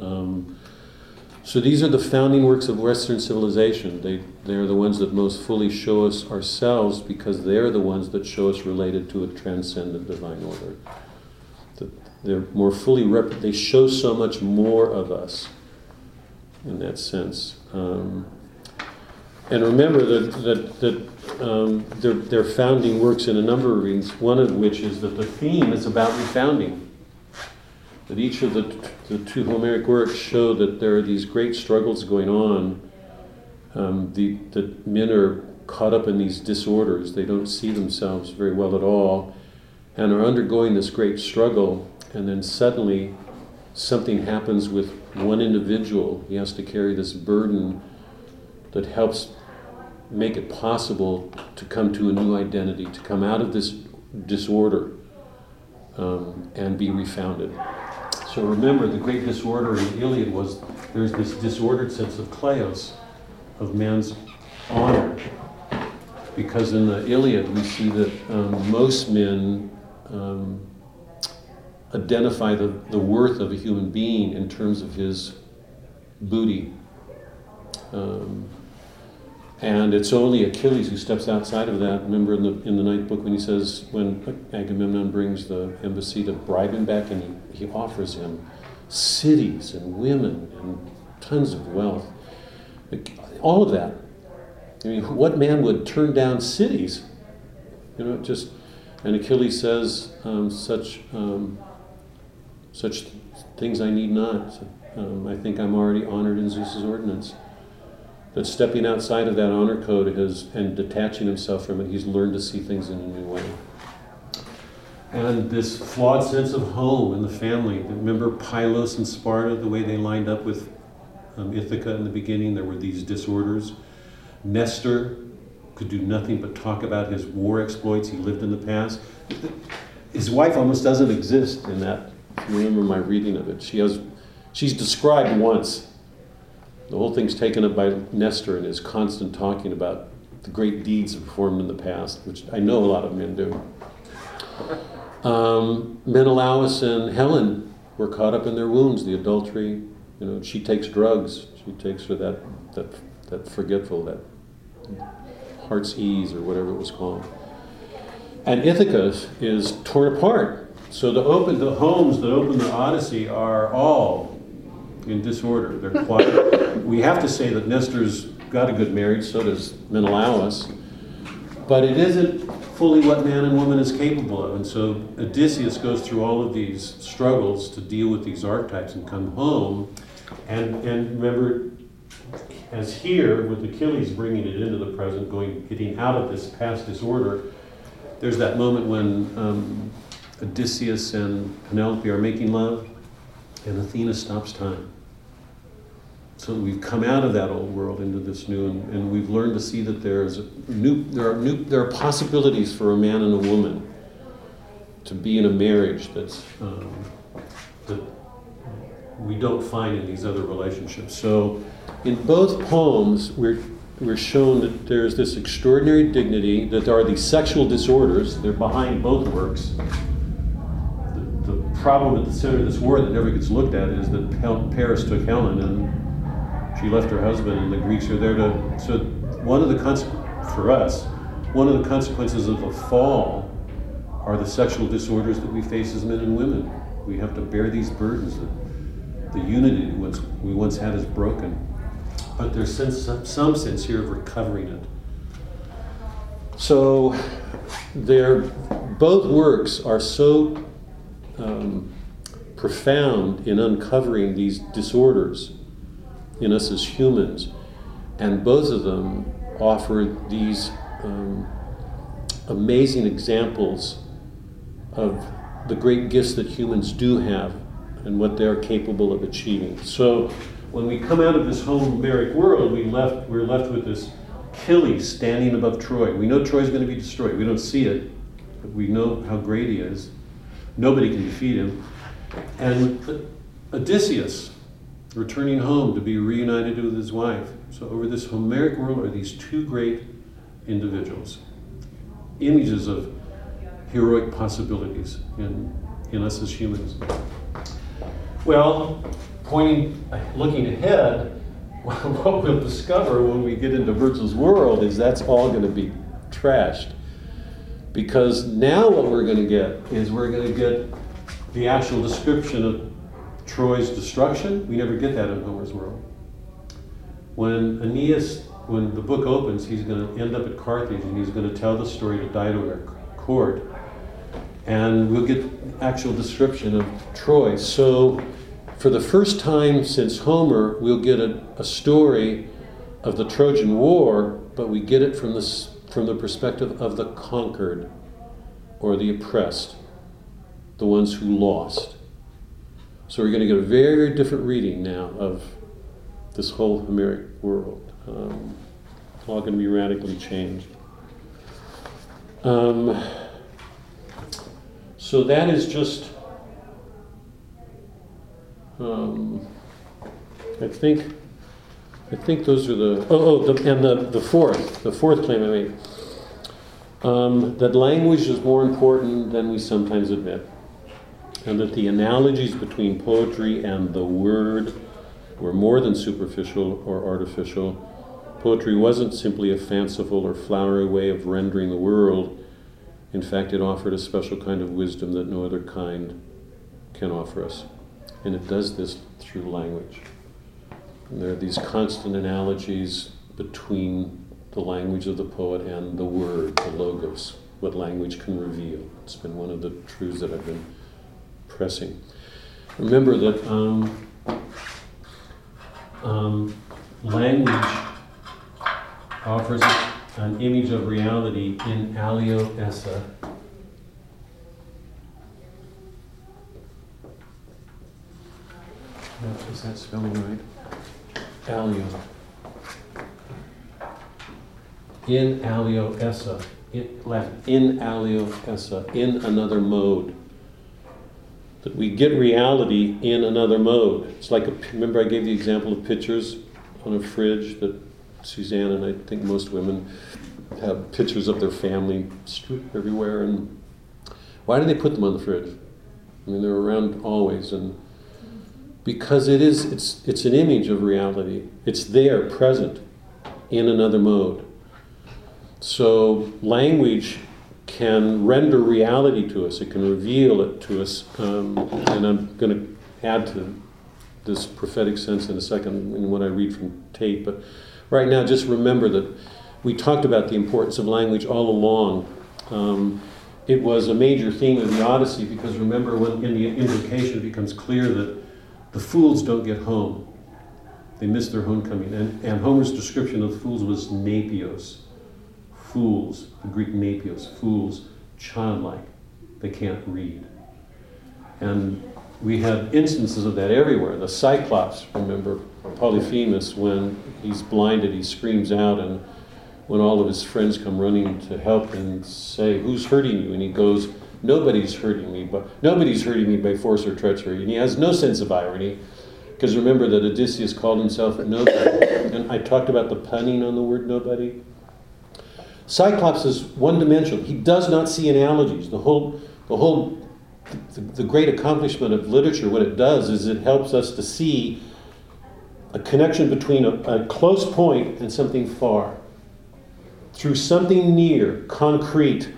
Um, so these are the founding works of Western civilization. They, they are the ones that most fully show us ourselves because they're the ones that show us related to a transcendent divine order. They're more fully, rep- they show so much more of us in that sense. Um, and remember that, that, that um, they're, they're founding works in a number of reasons, one of which is that the theme is about refounding that each of the, the two Homeric works show that there are these great struggles going on. Um, the, the men are caught up in these disorders. They don't see themselves very well at all and are undergoing this great struggle. And then suddenly something happens with one individual. He has to carry this burden that helps make it possible to come to a new identity, to come out of this disorder um, and be refounded. So remember, the great disorder in the Iliad was there's this disordered sense of kleos, of man's honor. Because in the Iliad, we see that um, most men um, identify the, the worth of a human being in terms of his booty. Um, and it's only Achilles who steps outside of that. Remember in the in the ninth book when he says when Agamemnon brings the embassy to bribe him back, and he, he offers him cities and women and tons of wealth, all of that. I mean, what man would turn down cities? You know, just and Achilles says um, such um, such things I need not. Um, I think I'm already honored in Zeus's ordinance that stepping outside of that honor code has, and detaching himself from it, he's learned to see things in a new way. And this flawed sense of home and the family. Remember Pylos and Sparta, the way they lined up with um, Ithaca in the beginning? There were these disorders. Nestor, could do nothing but talk about his war exploits he lived in the past. His wife almost doesn't exist in that. Remember my reading of it, she has, she's described once. The whole thing's taken up by Nestor and his constant talking about the great deeds performed in the past, which I know a lot of men do. Um, Menelaus and Helen were caught up in their wounds, the adultery. You know, she takes drugs. She takes her that that that forgetful, that heart's ease, or whatever it was called. And Ithaca is torn apart. So the open the homes that open the Odyssey are all in disorder. They're quiet. we have to say that Nestor's got a good marriage, so does Menelaus. But it isn't fully what man and woman is capable of. And so Odysseus goes through all of these struggles to deal with these archetypes and come home. And, and remember, as here, with Achilles bringing it into the present, going, getting out of this past disorder, there's that moment when um, Odysseus and Penelope are making love, and Athena stops time. So we've come out of that old world into this new, and, and we've learned to see that there's new, there are new, there are possibilities for a man and a woman to be in a marriage that's um, that we don't find in these other relationships. So, in both poems, we're we're shown that there's this extraordinary dignity, that there are these sexual disorders. They're behind both works. The, the problem at the center of this war that never gets looked at is that Paris took Helen and she left her husband, and the Greeks are there to. So, one of the consequences for us, one of the consequences of the fall are the sexual disorders that we face as men and women. We have to bear these burdens. The unity we once had is broken. But there's some sense here of recovering it. So, they're, both works are so um, profound in uncovering these disorders in us as humans. And both of them offer these um, amazing examples of the great gifts that humans do have and what they're capable of achieving. So when we come out of this Homeric world, we left, we're left with this Achilles standing above Troy. We know Troy's going to be destroyed. We don't see it, but we know how great he is. Nobody can defeat him. And Odysseus, returning home to be reunited with his wife. So, over this Homeric world are these two great individuals, images of heroic possibilities in, in us as humans. Well, pointing, looking ahead, what we'll discover when we get into Virgil's world is that's all going to be trashed. Because now what we're going to get is we're going to get the actual description of Troy's destruction, we never get that in Homer's world. When Aeneas, when the book opens, he's going to end up at Carthage and he's going to tell the story to Dido at court. And we'll get actual description of Troy. So, for the first time since Homer, we'll get a, a story of the Trojan War, but we get it from the, from the perspective of the conquered or the oppressed, the ones who lost. So we're going to get a very, different reading now of this whole Homeric world. Um, all going to be radically changed. Um, so that is just, um, I think, I think those are the, oh, oh the, and the, the fourth, the fourth claim I made. Um, that language is more important than we sometimes admit and that the analogies between poetry and the word were more than superficial or artificial. Poetry wasn't simply a fanciful or flowery way of rendering the world. In fact, it offered a special kind of wisdom that no other kind can offer us. And it does this through language. And there are these constant analogies between the language of the poet and the word, the logos, what language can reveal. It's been one of the truths that I've been pressing. Remember that um, um, language offers an image of reality in alio esse. Is that spelling right? Alio. In alio esse. In. In alio esse. In another mode. That we get reality in another mode. It's like, a, remember I gave the example of pictures on a fridge that Suzanne and I think most women have pictures of their family everywhere. And why do they put them on the fridge? I mean, they're around always. And because it is, it's, it's an image of reality. It's there, present, in another mode. So language can render reality to us. It can reveal it to us. Um, and I'm going to add to this prophetic sense in a second in what I read from Tate. But right now, just remember that we talked about the importance of language all along. Um, it was a major theme of the Odyssey because remember, when in the invocation, it becomes clear that the fools don't get home. They miss their homecoming. And, and Homer's description of the fools was napios. Fools, the Greek napios, fools, childlike. They can't read. And we have instances of that everywhere. The Cyclops, remember, Polyphemus, when he's blinded, he screams out, and when all of his friends come running to help and say, Who's hurting you? And he goes, Nobody's hurting me, but nobody's hurting me by force or treachery. And he has no sense of irony, because remember that Odysseus called himself nobody. And I talked about the punning on the word nobody. Cyclops is one dimensional. He does not see analogies. The whole, the whole, the, the great accomplishment of literature, what it does is it helps us to see a connection between a, a close point and something far. Through something near, concrete,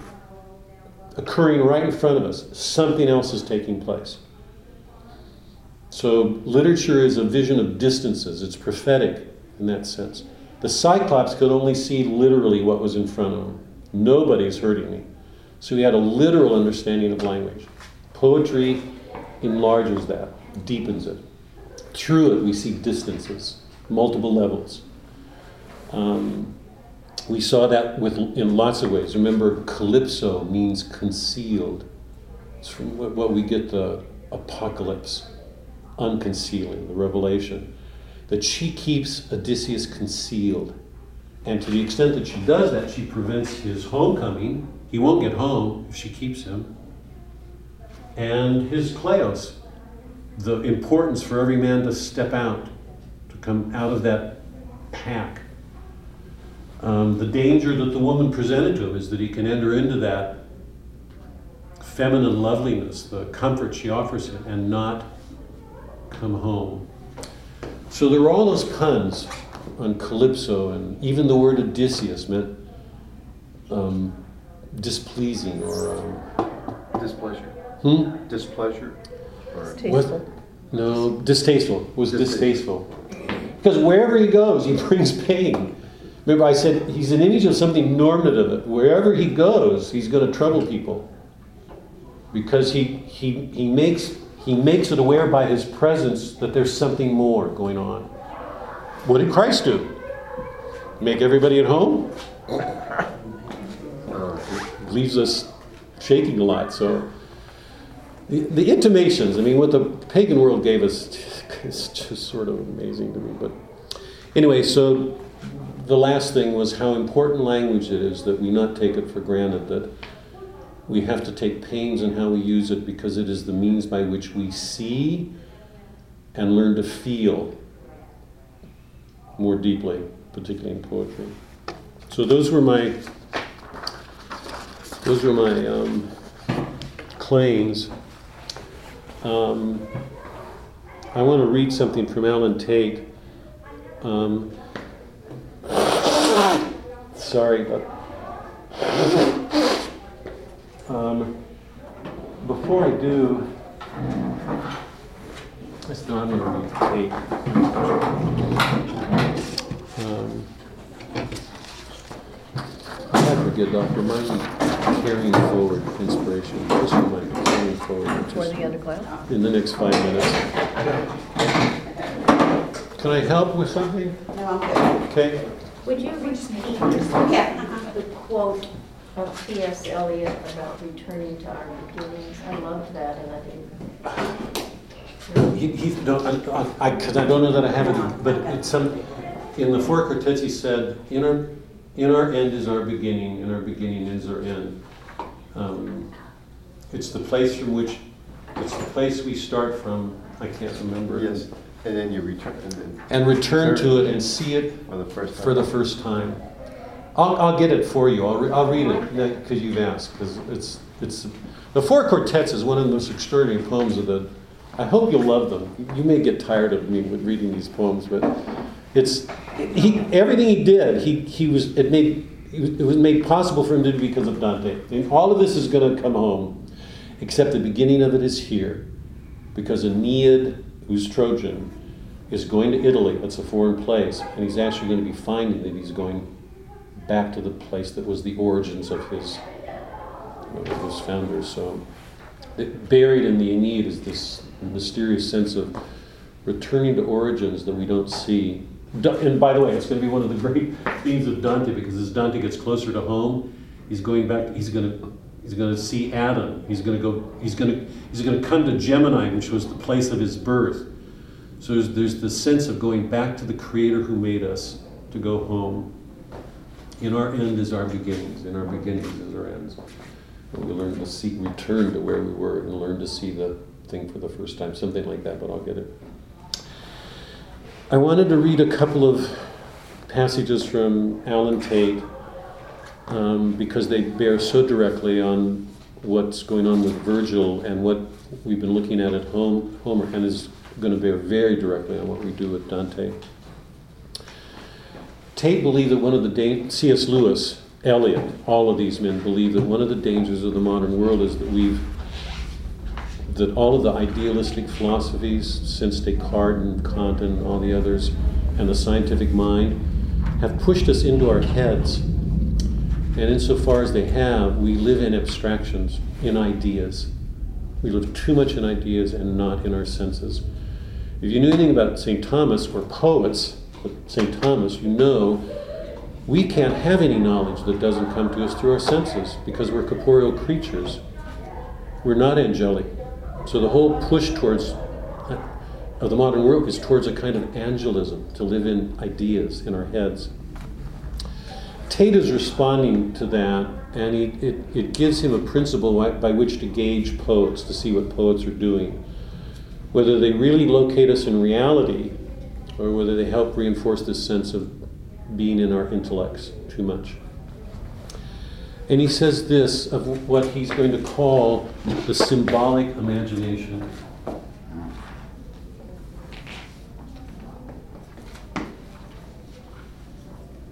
occurring right in front of us, something else is taking place. So, literature is a vision of distances, it's prophetic in that sense. The Cyclops could only see literally what was in front of him. Nobody's hurting me. So, he had a literal understanding of language. Poetry enlarges that, deepens it. Through it, we see distances, multiple levels. Um, we saw that with, in lots of ways. Remember, calypso means concealed. It's from what we get the apocalypse, unconcealing, the revelation. That she keeps Odysseus concealed. And to the extent that she does that, she prevents his homecoming. He won't get home if she keeps him. And his kleos, the importance for every man to step out, to come out of that pack um, the danger that the woman presented to him is that he can enter into that feminine loveliness, the comfort she offers him, and not come home. So there were all those puns on Calypso, and even the word Odysseus meant um, displeasing or. Um, Displeasure. hmm? Displeasure. Or Tasteful. No, distasteful. Was Distasteful. distasteful. Because wherever he goes, he brings pain. Remember, I said he's an image of something normative. Wherever he goes, he's going to trouble people. Because he, he, he, makes, he makes it aware by his presence that there's something more going on. What did Christ do? Make everybody at home? Uh, leaves us shaking a lot. So, the, the intimations, I mean, what the pagan world gave us is just sort of amazing to me. But anyway, so the last thing was how important language it is that we not take it for granted, that we have to take pains in how we use it because it is the means by which we see and learn to feel more deeply, particularly in poetry. So those were my those were my um, claims. Um, I want to read something from Allen Tate. Um, sorry, but um, before I do, I still going to read Tate. Um, I forget, Doctor, mine carrying forward inspiration. This one might carrying forward. which For is- the underclass? in the next five minutes. Can I help with something? No, I'm good. Okay. Would you repeat Yeah, uh-huh. the quote of T.S. Eliot about returning to our beginnings? I loved that, and I think, He, he, no, I, I, cause I don't know that I have it, but it's some, in the Four Quartets, he said, in our, in our end is our beginning, and our beginning is our end. Um, it's the place from which, it's the place we start from. I can't remember. Yes, and then you return, and then, And return to it and see it for the first time. for the first time. I'll, I'll get it for you. I'll, re- I'll read it because you've asked. Because it's it's the Four Quartets is one of the most extraordinary poems of the. I hope you'll love them. You may get tired of me with reading these poems, but it's he everything he did. He he was it made it was made possible for him to do because of Dante. And all of this is going to come home, except the beginning of it is here, because Aeneid, who's Trojan, is going to Italy. That's a foreign place, and he's actually going to be finding that he's going back to the place that was the origins of his of his founders. So, buried in the Aeneid is this mysterious sense of returning to origins that we don't see. And by the way, it's going to be one of the great themes of Dante because as Dante gets closer to home, he's going back. He's going to he's going to see Adam. He's going to go. He's going to he's going to come to Gemini, which was the place of his birth. So there's, there's the sense of going back to the Creator who made us to go home. In our end is our beginnings. In our beginnings is our ends. And we learn to see, return to where we were and learn to see the thing for the first time. Something like that, but I'll get it. I wanted to read a couple of passages from Allen Tate um, because they bear so directly on what's going on with Virgil and what we've been looking at at home, Homer, and is going to bear very directly on what we do with Dante. Tate believed that one of the da- C.S. Lewis, Eliot, all of these men believe that one of the dangers of the modern world is that we've that all of the idealistic philosophies since Descartes and Kant and all the others and the scientific mind have pushed us into our heads. And insofar as they have, we live in abstractions, in ideas. We live too much in ideas and not in our senses. If you knew anything about St. Thomas or poets, St. Thomas, you know we can't have any knowledge that doesn't come to us through our senses because we're corporeal creatures. We're not angelic. So the whole push towards uh, of the modern world is towards a kind of angelism, to live in ideas in our heads. Tate is responding to that, and he, it, it gives him a principle by which to gauge poets, to see what poets are doing. Whether they really locate us in reality, or whether they help reinforce this sense of being in our intellects too much. And he says this of what he's going to call the symbolic imagination.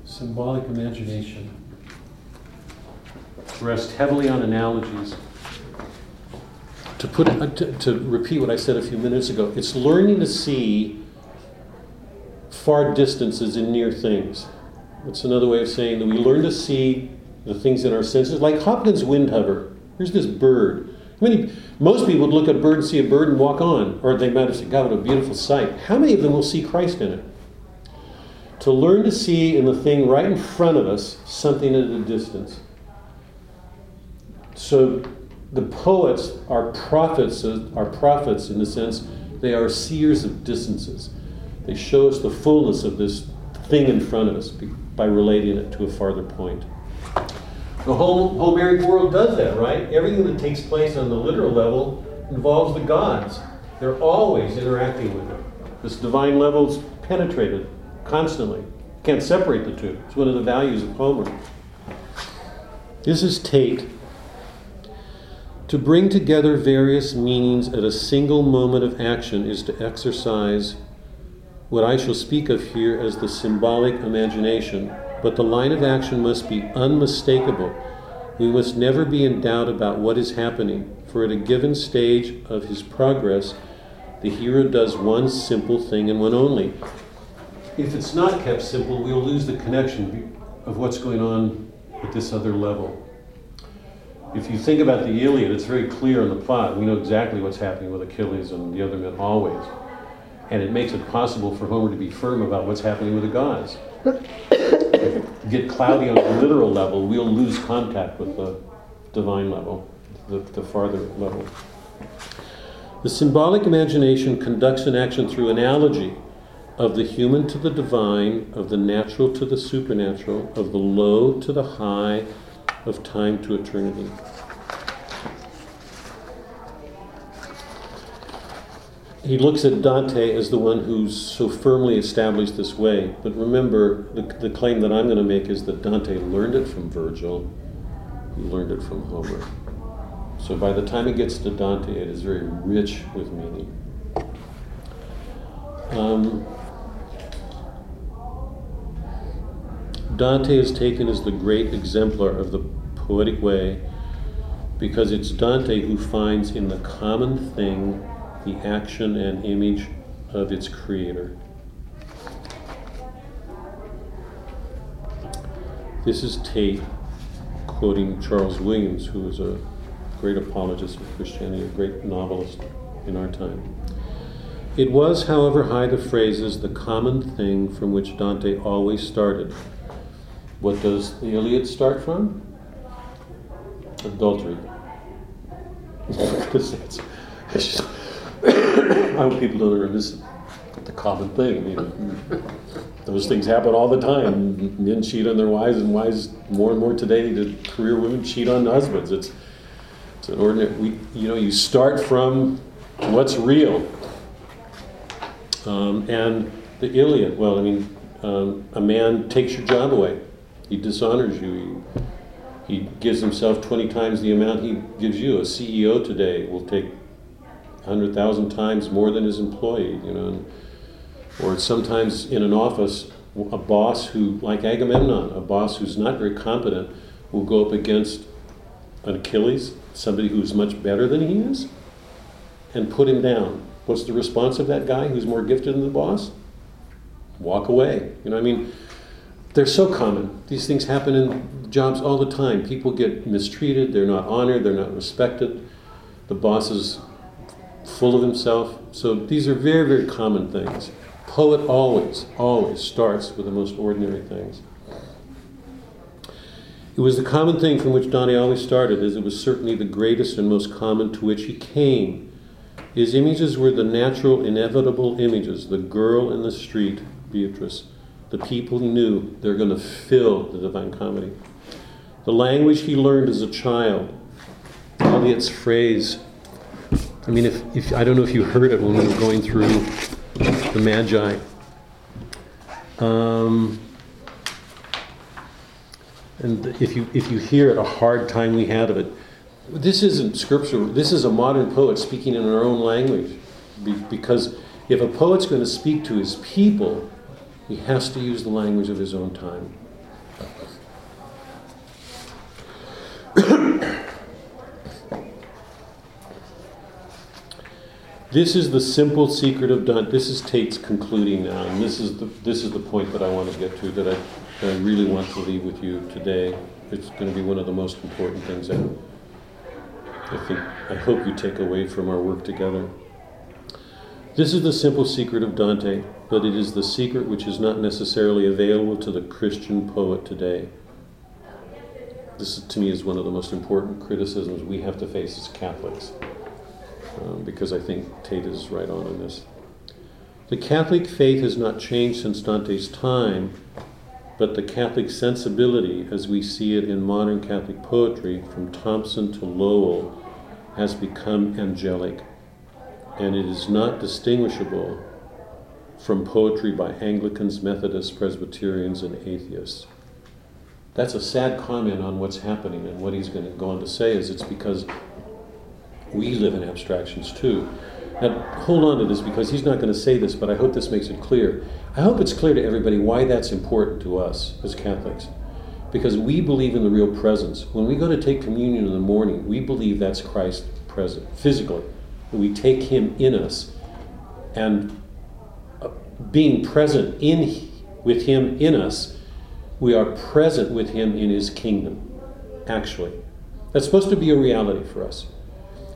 Symbolic imagination. rests heavily on analogies. To put to, to repeat what I said a few minutes ago, it's learning to see far distances in near things. That's another way of saying that we learn to see the things in our senses, like Hopkins Windhover. Here's this bird. How many, most people would look at a bird and see a bird and walk on, or they might have said, God, what a beautiful sight. How many of them will see Christ in it? To learn to see in the thing right in front of us something at a distance. So the poets are prophets, uh, are prophets in the sense they are seers of distances. They show us the fullness of this thing in front of us by relating it to a farther point. The whole Homeric world does that, right? Everything that takes place on the literal level involves the gods. They're always interacting with it. This divine level is penetrated constantly. Can't separate the two. It's one of the values of Homer. This is Tate. To bring together various meanings at a single moment of action is to exercise what I shall speak of here as the symbolic imagination, but the line of action must be unmistakable. We must never be in doubt about what is happening, for at a given stage of his progress, the hero does one simple thing and one only. If it's not kept simple, we'll lose the connection of what's going on at this other level. If you think about the Iliad, it's very clear in the plot. We know exactly what's happening with Achilles and the other men always. And it makes it possible for Homer to be firm about what's happening with the gods. Get cloudy on the literal level, we'll lose contact with the divine level, the, the farther level. The symbolic imagination conducts an action through analogy, of the human to the divine, of the natural to the supernatural, of the low to the high, of time to eternity. He looks at Dante as the one who's so firmly established this way. But remember, the, the claim that I'm going to make is that Dante learned it from Virgil, he learned it from Homer. So by the time it gets to Dante, it is very rich with meaning. Um, Dante is taken as the great exemplar of the poetic way because it's Dante who finds in the common thing the action and image of its creator. This is Tate quoting Charles Williams, who was a great apologist of Christianity, a great novelist in our time. It was, however, high the phrases, the common thing from which Dante always started. What does the Iliad start from? Adultery. because just, I hope people don't miss the common thing. You know, those things happen all the time. Men cheat on their wives, and wives more and more today. The career women cheat on husbands. It's it's an ordinary. We, you know, you start from what's real. Um, and the Iliad. Well, I mean, um, a man takes your job away. He dishonors you. He, he gives himself 20 times the amount he gives you. A CEO today will take 100,000 times more than his employee, you know. Or sometimes in an office, a boss who, like Agamemnon, a boss who's not very competent, will go up against an Achilles, somebody who's much better than he is, and put him down. What's the response of that guy who's more gifted than the boss? Walk away. You know, I mean, they're so common. These things happen in jobs all the time. People get mistreated, they're not honored, they're not respected. The boss is full of himself. So these are very, very common things. Poet always, always starts with the most ordinary things. It was the common thing from which Dante always started, as it was certainly the greatest and most common to which he came. His images were the natural, inevitable images the girl in the street, Beatrice, the people he knew, they're going to fill the Divine Comedy. The language he learned as a child, Eliot's phrase, I mean, if, if I don't know if you heard it when we were going through the Magi. Um, and if you if you hear it, a hard time we had of it. This isn't scripture. This is a modern poet speaking in our own language, because if a poet's going to speak to his people, he has to use the language of his own time. This is the simple secret of Dante. This is Tate's concluding now, and this is the this is the point that I want to get to that I, that I really want to leave with you today. It's going to be one of the most important things that I think I hope you take away from our work together. This is the simple secret of Dante, but it is the secret which is not necessarily available to the Christian poet today. This, to me, is one of the most important criticisms we have to face as Catholics um, because I think Tate is right on in this. The Catholic faith has not changed since Dante's time, but the Catholic sensibility, as we see it in modern Catholic poetry, from Thompson to Lowell, has become angelic, and it is not distinguishable from poetry by Anglicans, Methodists, Presbyterians, and atheists. That's a sad comment on what's happening, and what he's going to go on to say is it's because we live in abstractions too. Now, hold on to this because he's not going to say this, but I hope this makes it clear. I hope it's clear to everybody why that's important to us as Catholics. Because we believe in the real presence. When we go to take communion in the morning, we believe that's Christ present, physically. We take him in us. And uh, being present in with him in us, we are present with him in his kingdom, actually. That's supposed to be a reality for us.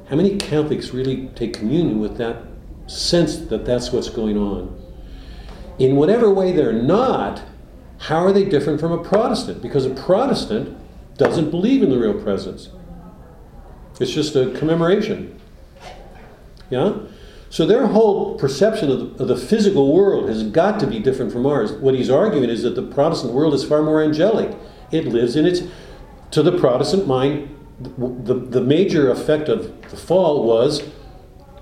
How many Catholics really take communion with that sense that that's what's going on? In whatever way they're not, how are they different from a Protestant? Because a Protestant doesn't believe in the real presence. It's just a commemoration. Yeah? So their whole perception of the, of the physical world has got to be different from ours. What he's arguing is that the Protestant world is far more angelic. It lives in its, to the Protestant mind, the, the major effect of the fall was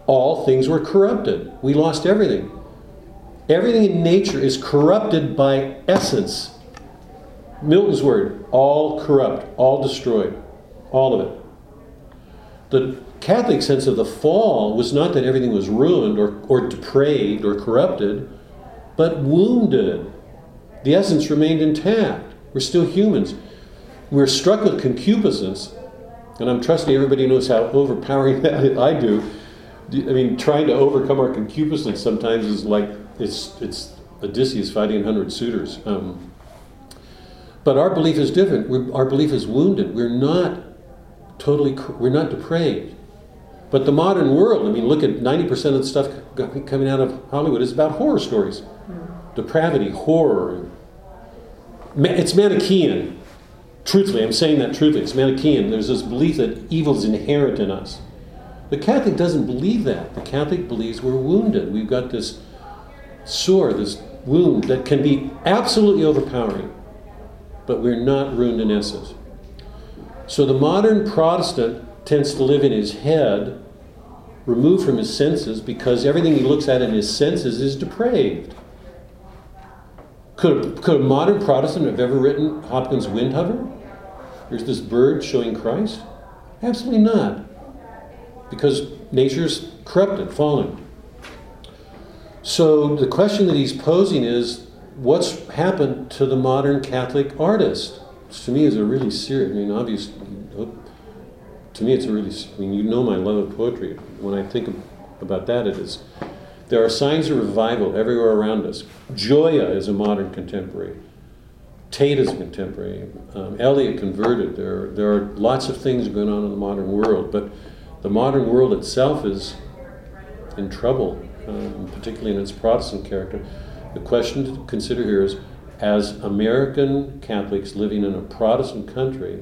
all things were corrupted. We lost everything. Everything in nature is corrupted by essence. Milton's word, all corrupt, all destroyed, all of it. The Catholic sense of the fall was not that everything was ruined or, or depraved or corrupted, but wounded. The essence remained intact. We're still humans. We're struck with concupiscence, and I'm trusting everybody knows how overpowering that I do. I mean, trying to overcome our concupiscence sometimes is like it's it's Odysseus fighting a hundred suitors. Um, but our belief is different. We're, our belief is wounded. We're not totally. We're not depraved. But the modern world, I mean, look at 90% of the stuff coming out of Hollywood is about horror stories. Depravity, horror. It's Manichaean. Truthfully, I'm saying that truthfully. It's Manichaean. There's this belief that evil is inherent in us. The Catholic doesn't believe that. The Catholic believes we're wounded. We've got this sore, this wound that can be absolutely overpowering, but we're not ruined in essence. So the modern Protestant tends to live in his head, removed from his senses, because everything he looks at in his senses is depraved. Could could a modern Protestant have ever written Hopkins' Windhover? There's this bird showing Christ? Absolutely not. Because nature's corrupted, fallen. So the question that he's posing is what's happened to the modern Catholic artist? Which to me is a really serious, I mean, obviously, oh, to me, it's a really, I mean, you know my love of poetry. When I think about that, it is, there are signs of revival everywhere around us. Gioia is a modern contemporary. Tate is a contemporary. Um, Eliot converted. There, there are lots of things going on in the modern world, but the modern world itself is in trouble, um, particularly in its Protestant character. The question to consider here is as American Catholics living in a Protestant country,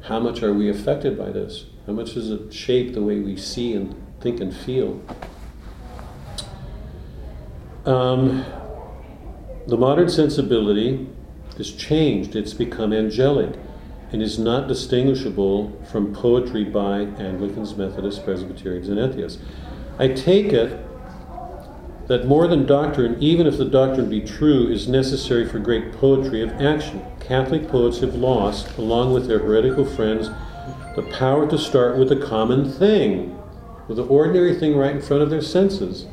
how much are we affected by this? How much does it shape the way we see and think and feel? Um, the modern sensibility has changed. It's become angelic and is not distinguishable from poetry by Anglicans, Methodists, Presbyterians, and atheists. I take it that more than doctrine, even if the doctrine be true, is necessary for great poetry of action. Catholic poets have lost, along with their heretical friends, the power to start with the common thing, with the ordinary thing right in front of their senses.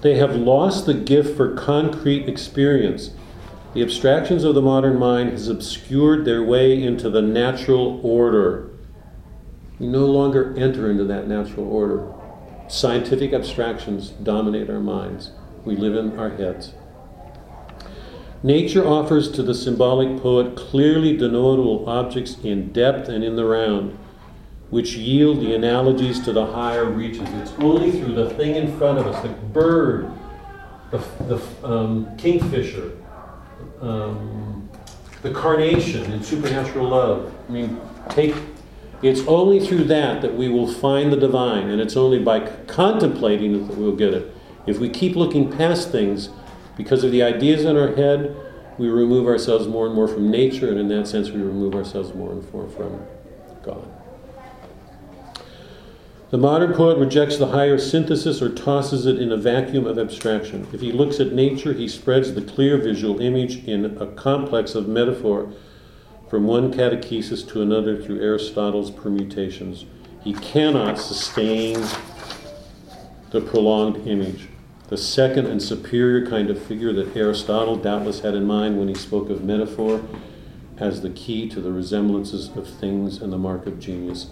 They have lost the gift for concrete experience. The abstractions of the modern mind has obscured their way into the natural order. We no longer enter into that natural order. Scientific abstractions dominate our minds. We live in our heads. Nature offers to the symbolic poet clearly denotable objects in depth and in the round, which yield the analogies to the higher reaches. It's only through the thing in front of us, the bird, the, the um, kingfisher, um, the carnation and supernatural love. I mean, take it's only through that that we will find the divine, and it's only by contemplating it that we'll get it. If we keep looking past things because of the ideas in our head, we remove ourselves more and more from nature, and in that sense, we remove ourselves more and more from God. The modern poet rejects the higher synthesis or tosses it in a vacuum of abstraction. If he looks at nature, he spreads the clear visual image in a complex of metaphor from one catachresis to another through Aristotle's permutations. He cannot sustain the prolonged image, the second and superior kind of figure that Aristotle doubtless had in mind when he spoke of metaphor as the key to the resemblances of things and the mark of genius.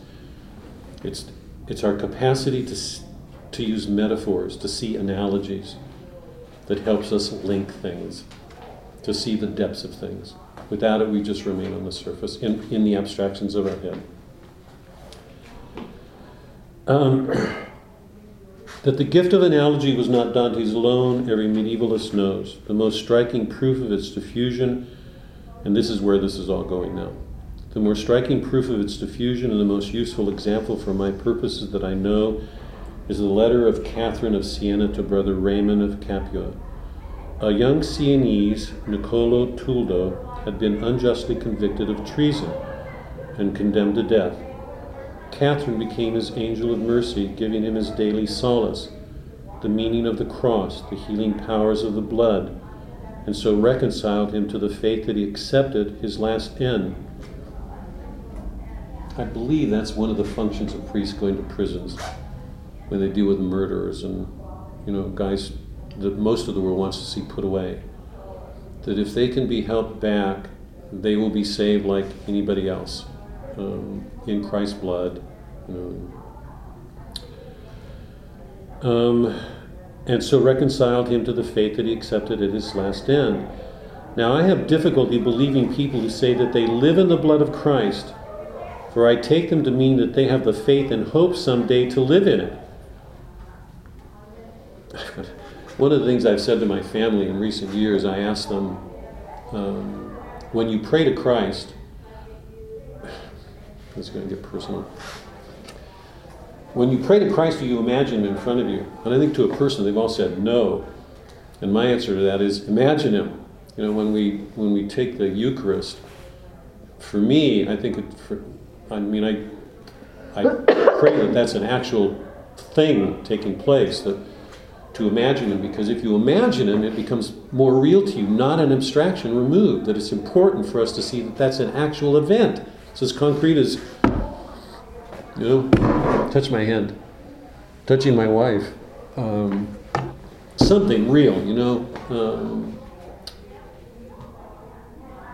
It's, it's our capacity to, to use metaphors, to see analogies, that helps us link things, to see the depths of things. Without it, we just remain on the surface, in, in the abstractions of our head. Um, that the gift of analogy was not Dante's alone, every medievalist knows. The most striking proof of its diffusion, and this is where this is all going now. The more striking proof of its diffusion and the most useful example for my purposes that I know is the letter of Catherine of Siena to Brother Raymond of Capua. A young Sienese, Niccolo Tuldo, had been unjustly convicted of treason and condemned to death. Catherine became his angel of mercy, giving him his daily solace, the meaning of the cross, the healing powers of the blood, and so reconciled him to the faith that he accepted his last end. I believe that's one of the functions of priests going to prisons when they deal with murderers and you know guys that most of the world wants to see put away. That if they can be helped back, they will be saved like anybody else um, in Christ's blood. You know. Um, and so reconciled him to the faith that he accepted at his last end. Now, I have difficulty believing people who say that they live in the blood of Christ, for I take them to mean that they have the faith and hope someday to live in it. One of the things I've said to my family in recent years, I ask them, um, when you pray to Christ, it's going to get personal. When you pray to Christ, do you imagine him in front of you? And I think to a person, they've all said no. And my answer to that is imagine him. You know, when we when we take the Eucharist, for me, I think it. For, I mean, I I pray that that's an actual thing taking place. That to imagine him, because if you imagine him, it becomes more real to you, not an abstraction removed. That it's important for us to see that that's an actual event. It's as concrete as you know, touch my hand, touching my wife, um, something real, you know. Um,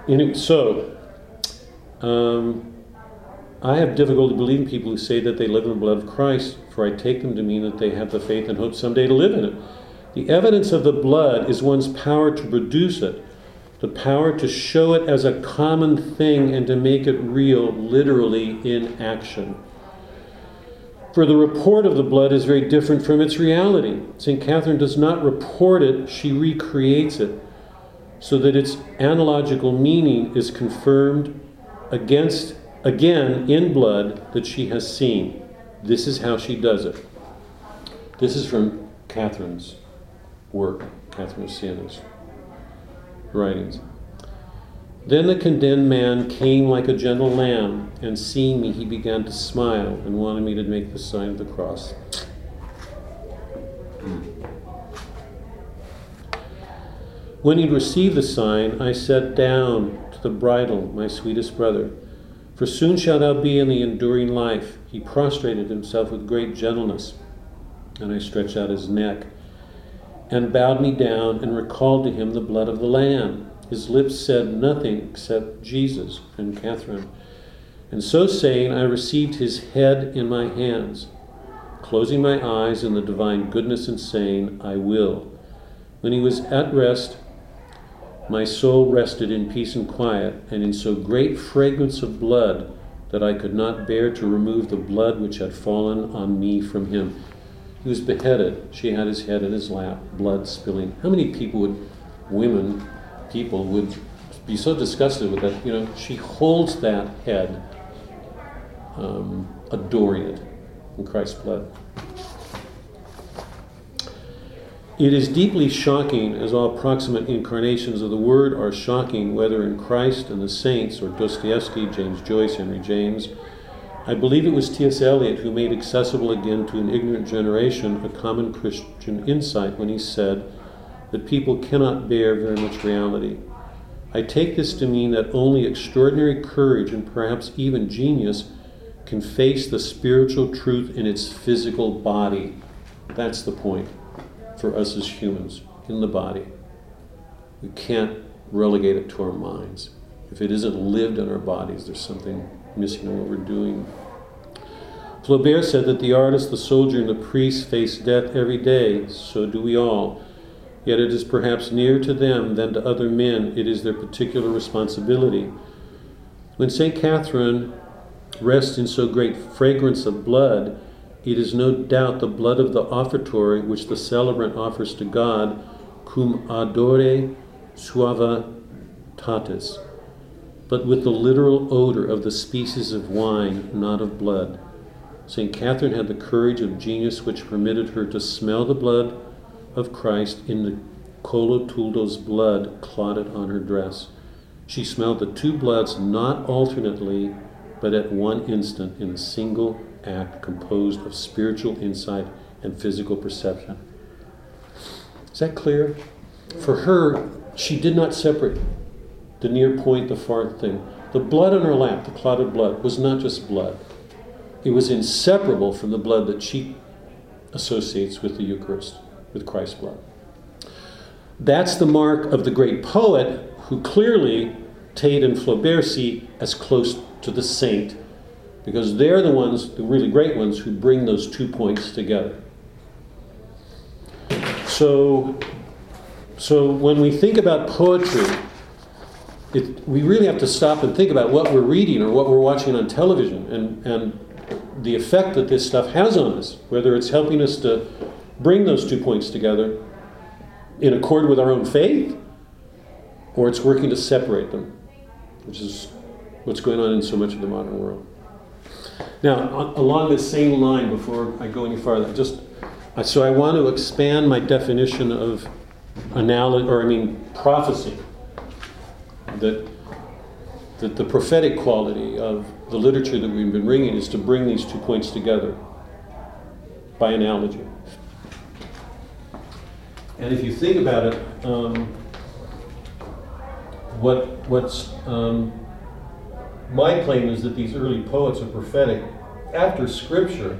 and so, um, I have difficulty believing people who say that they live in the blood of Christ, for I take them to mean that they have the faith and hope someday to live in it. The evidence of the blood is one's power to produce it, the power to show it as a common thing and to make it real, literally in action. For the report of the blood is very different from its reality. St. Catherine does not report it, she recreates it, so that its analogical meaning is confirmed against again in blood that she has seen. This is how she does it. This is from Catherine's work, Catherine of Siena's writings. Then the condemned man came like a gentle lamb, and seeing me, he began to smile and wanted me to make the sign of the cross. When he'd received the sign, I sat down to the bridal, my sweetest brother. For soon shalt thou be in the enduring life. He prostrated himself with great gentleness, and I stretched out his neck, and bowed me down, and recalled to him the blood of the Lamb. His lips said nothing except Jesus and Catherine. And so saying, I received his head in my hands, closing my eyes in the divine goodness and saying, I will. When he was at rest, my soul rested in peace and quiet, and in so great fragrance of blood that I could not bear to remove the blood which had fallen on me from him. He was beheaded. She had his head in his lap, blood spilling. How many people would, women, people would be so disgusted with that? You know, she holds that head, um, adoring it in Christ's blood. It is deeply shocking, as all proximate incarnations of the Word are shocking, whether in Christ and the saints or Dostoevsky, James Joyce, Henry James. I believe it was T.S. Eliot who made accessible again to an ignorant generation a common Christian insight when he said that people cannot bear very much reality. I take this to mean that only extraordinary courage and perhaps even genius can face the spiritual truth in its physical body. That's the point for us as humans in the body. We can't relegate it to our minds. If it isn't lived in our bodies, there's something missing in what we're doing. Flaubert said that the artist, the soldier, and the priest face death every day. So do we all. Yet it is perhaps nearer to them than to other men. It is their particular responsibility. When St. Catherine rests in so great fragrance of blood, it is no doubt the blood of the offertory which the celebrant offers to God, cum odore suavitatis, but with the literal odor of the species of wine, not of blood. St. Catherine had the courage of genius which permitted her to smell the blood of Christ in the Colotuldo's blood clotted on her dress. She smelled the two bloods not alternately, but at one instant in a single act composed of spiritual insight and physical perception. Is that clear? For her, she did not separate the near point, the far thing. The blood on her lap, the clotted blood, was not just blood. It was inseparable from the blood that she associates with the Eucharist, with Christ's blood. That's the mark of the great poet who clearly Tate and Flaubert see as close to the saint because they're the ones, the really great ones, who bring those two points together. So, so when we think about poetry, it, we really have to stop and think about what we're reading or what we're watching on television and, and the effect that this stuff has on us, whether it's helping us to bring those two points together in accord with our own faith or it's working to separate them, which is what's going on in so much of the modern world. Now, along this same line, before I go any farther, just so I want to expand my definition of analogy, or I mean prophecy. That that the prophetic quality of the literature that we've been reading is to bring these two points together by analogy. And if you think about it, um, what what's um, my claim is that these early poets are prophetic after Scripture,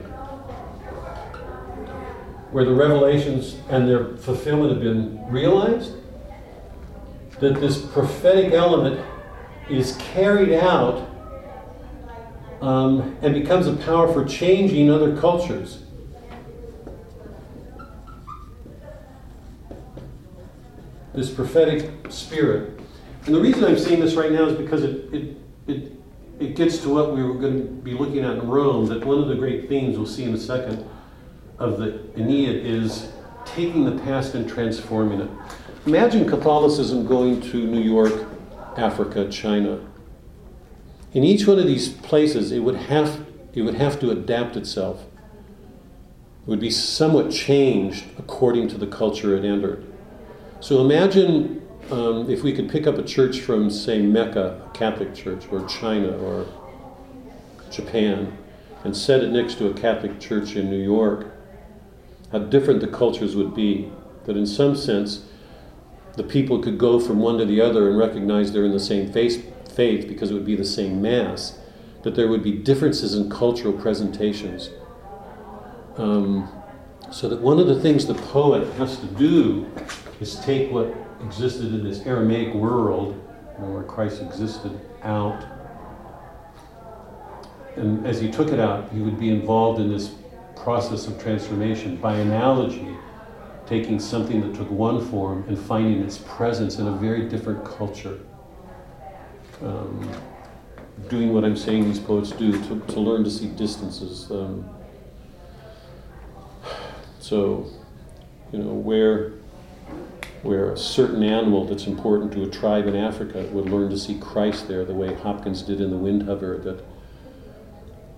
where the revelations and their fulfillment have been realized, that this prophetic element is carried out um, and becomes a power for changing other cultures. This prophetic spirit. And the reason I'm seeing this right now is because it, it, it, it gets to what we were going to be looking at in Rome, that one of the great themes we'll see in a second of the Aeneid is taking the past and transforming it. Imagine Catholicism going to New York, Africa, China. In each one of these places, it would have, it would have to adapt itself. It would be somewhat changed according to the culture it entered. So imagine um, if we could pick up a church from, say, Mecca, a Catholic church, or China, or Japan, and set it next to a Catholic church in New York, how different the cultures would be. That in some sense, the people could go from one to the other and recognize they're in the same faith, because it would be the same Mass, but there would be differences in cultural presentations. Um, so that one of the things the poet has to do is take what existed in this Aramaic world, where Christ existed, out. And as he took it out, he would be involved in this process of transformation by analogy, taking something that took one form and finding its presence in a very different culture. Um, doing what I'm saying these poets do, to, to learn to see distances. Um, so, you know, where where a certain animal that's important to a tribe in Africa would learn to see Christ there, the way Hopkins did in the Windhover. That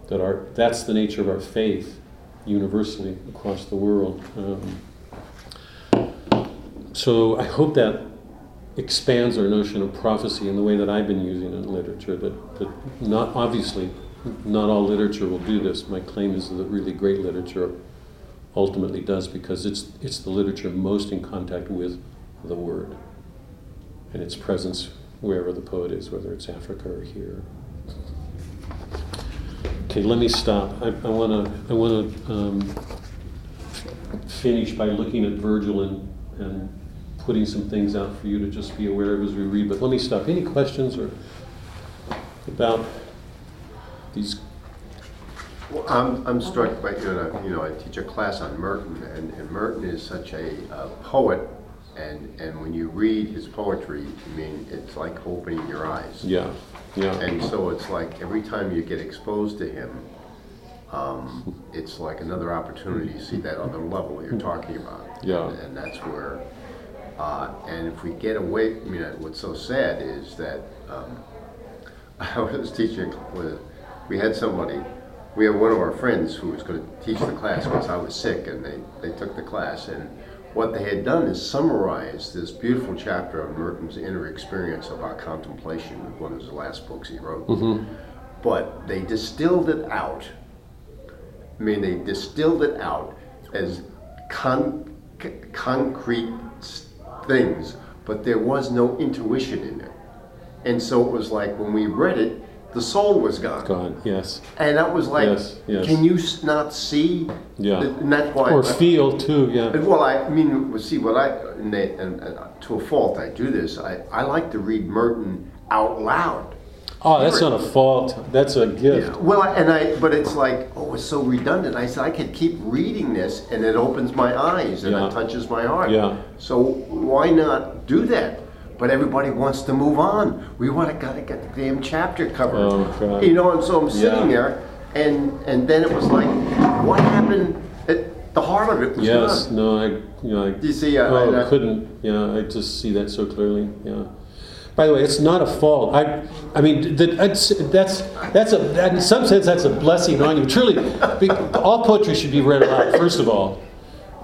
that our that's the nature of our faith, universally across the world. Um, so I hope that expands our notion of prophecy in the way that I've been using it in literature. That, that not obviously not all literature will do this. My claim is that really great literature ultimately does because it's it's the literature most in contact with the word and its presence wherever the poet is, whether it's Africa or here. Okay, let me stop. I want to I want to um, finish by looking at Virgil and and putting some things out for you to just be aware of as we read. But let me stop. Any questions or about these? Well, I'm, I'm struck by, you know, you know, I teach a class on Merton, and, and Merton is such a uh, poet, and, and when you read his poetry, I mean, it's like opening your eyes. Yeah, yeah. And so it's like every time you get exposed to him, um, it's like another opportunity to see that other level you're talking about. Yeah. And, and that's where, uh, and if we get away, I mean, what's so sad is that um, I was teaching with, we had somebody we have one of our friends who was going to teach the class because I was sick, and they, they took the class. And what they had done is summarize this beautiful chapter of Merton's inner experience about contemplation, one of the last books he wrote. Mm-hmm. But they distilled it out. I mean, they distilled it out as con- c- concrete things, but there was no intuition in it. And so it was like when we read it, the soul was gone. Gone, yes. And that was like, Yes, yes. can you not see? Yeah. And that's why. Or feel too, yeah. Well, I mean, see, what I, and, they, and, and to a fault, I do this. I, I like to read Merton out loud. Oh, that's not a fault. That's a gift. Well, and I, but it's like, oh, it's so redundant. I said I could keep reading this, and it opens my eyes and Yeah. it touches my heart. Yeah. So why not do that? But everybody wants to move on. We want to gotta get the damn chapter covered. Oh, You know, and so I'm sitting Yeah. there, and and then it was like, what happened? At the heart of it was Yes, gone. no, I, you know, I. You see, uh, Oh, I- I couldn't, yeah, I just see that so clearly, yeah. By the way, it's not a fault. I, I mean, that, that's, that's, that's a, that- in some sense, that's a blessing on you. Truly, all poetry should be read aloud, first of all.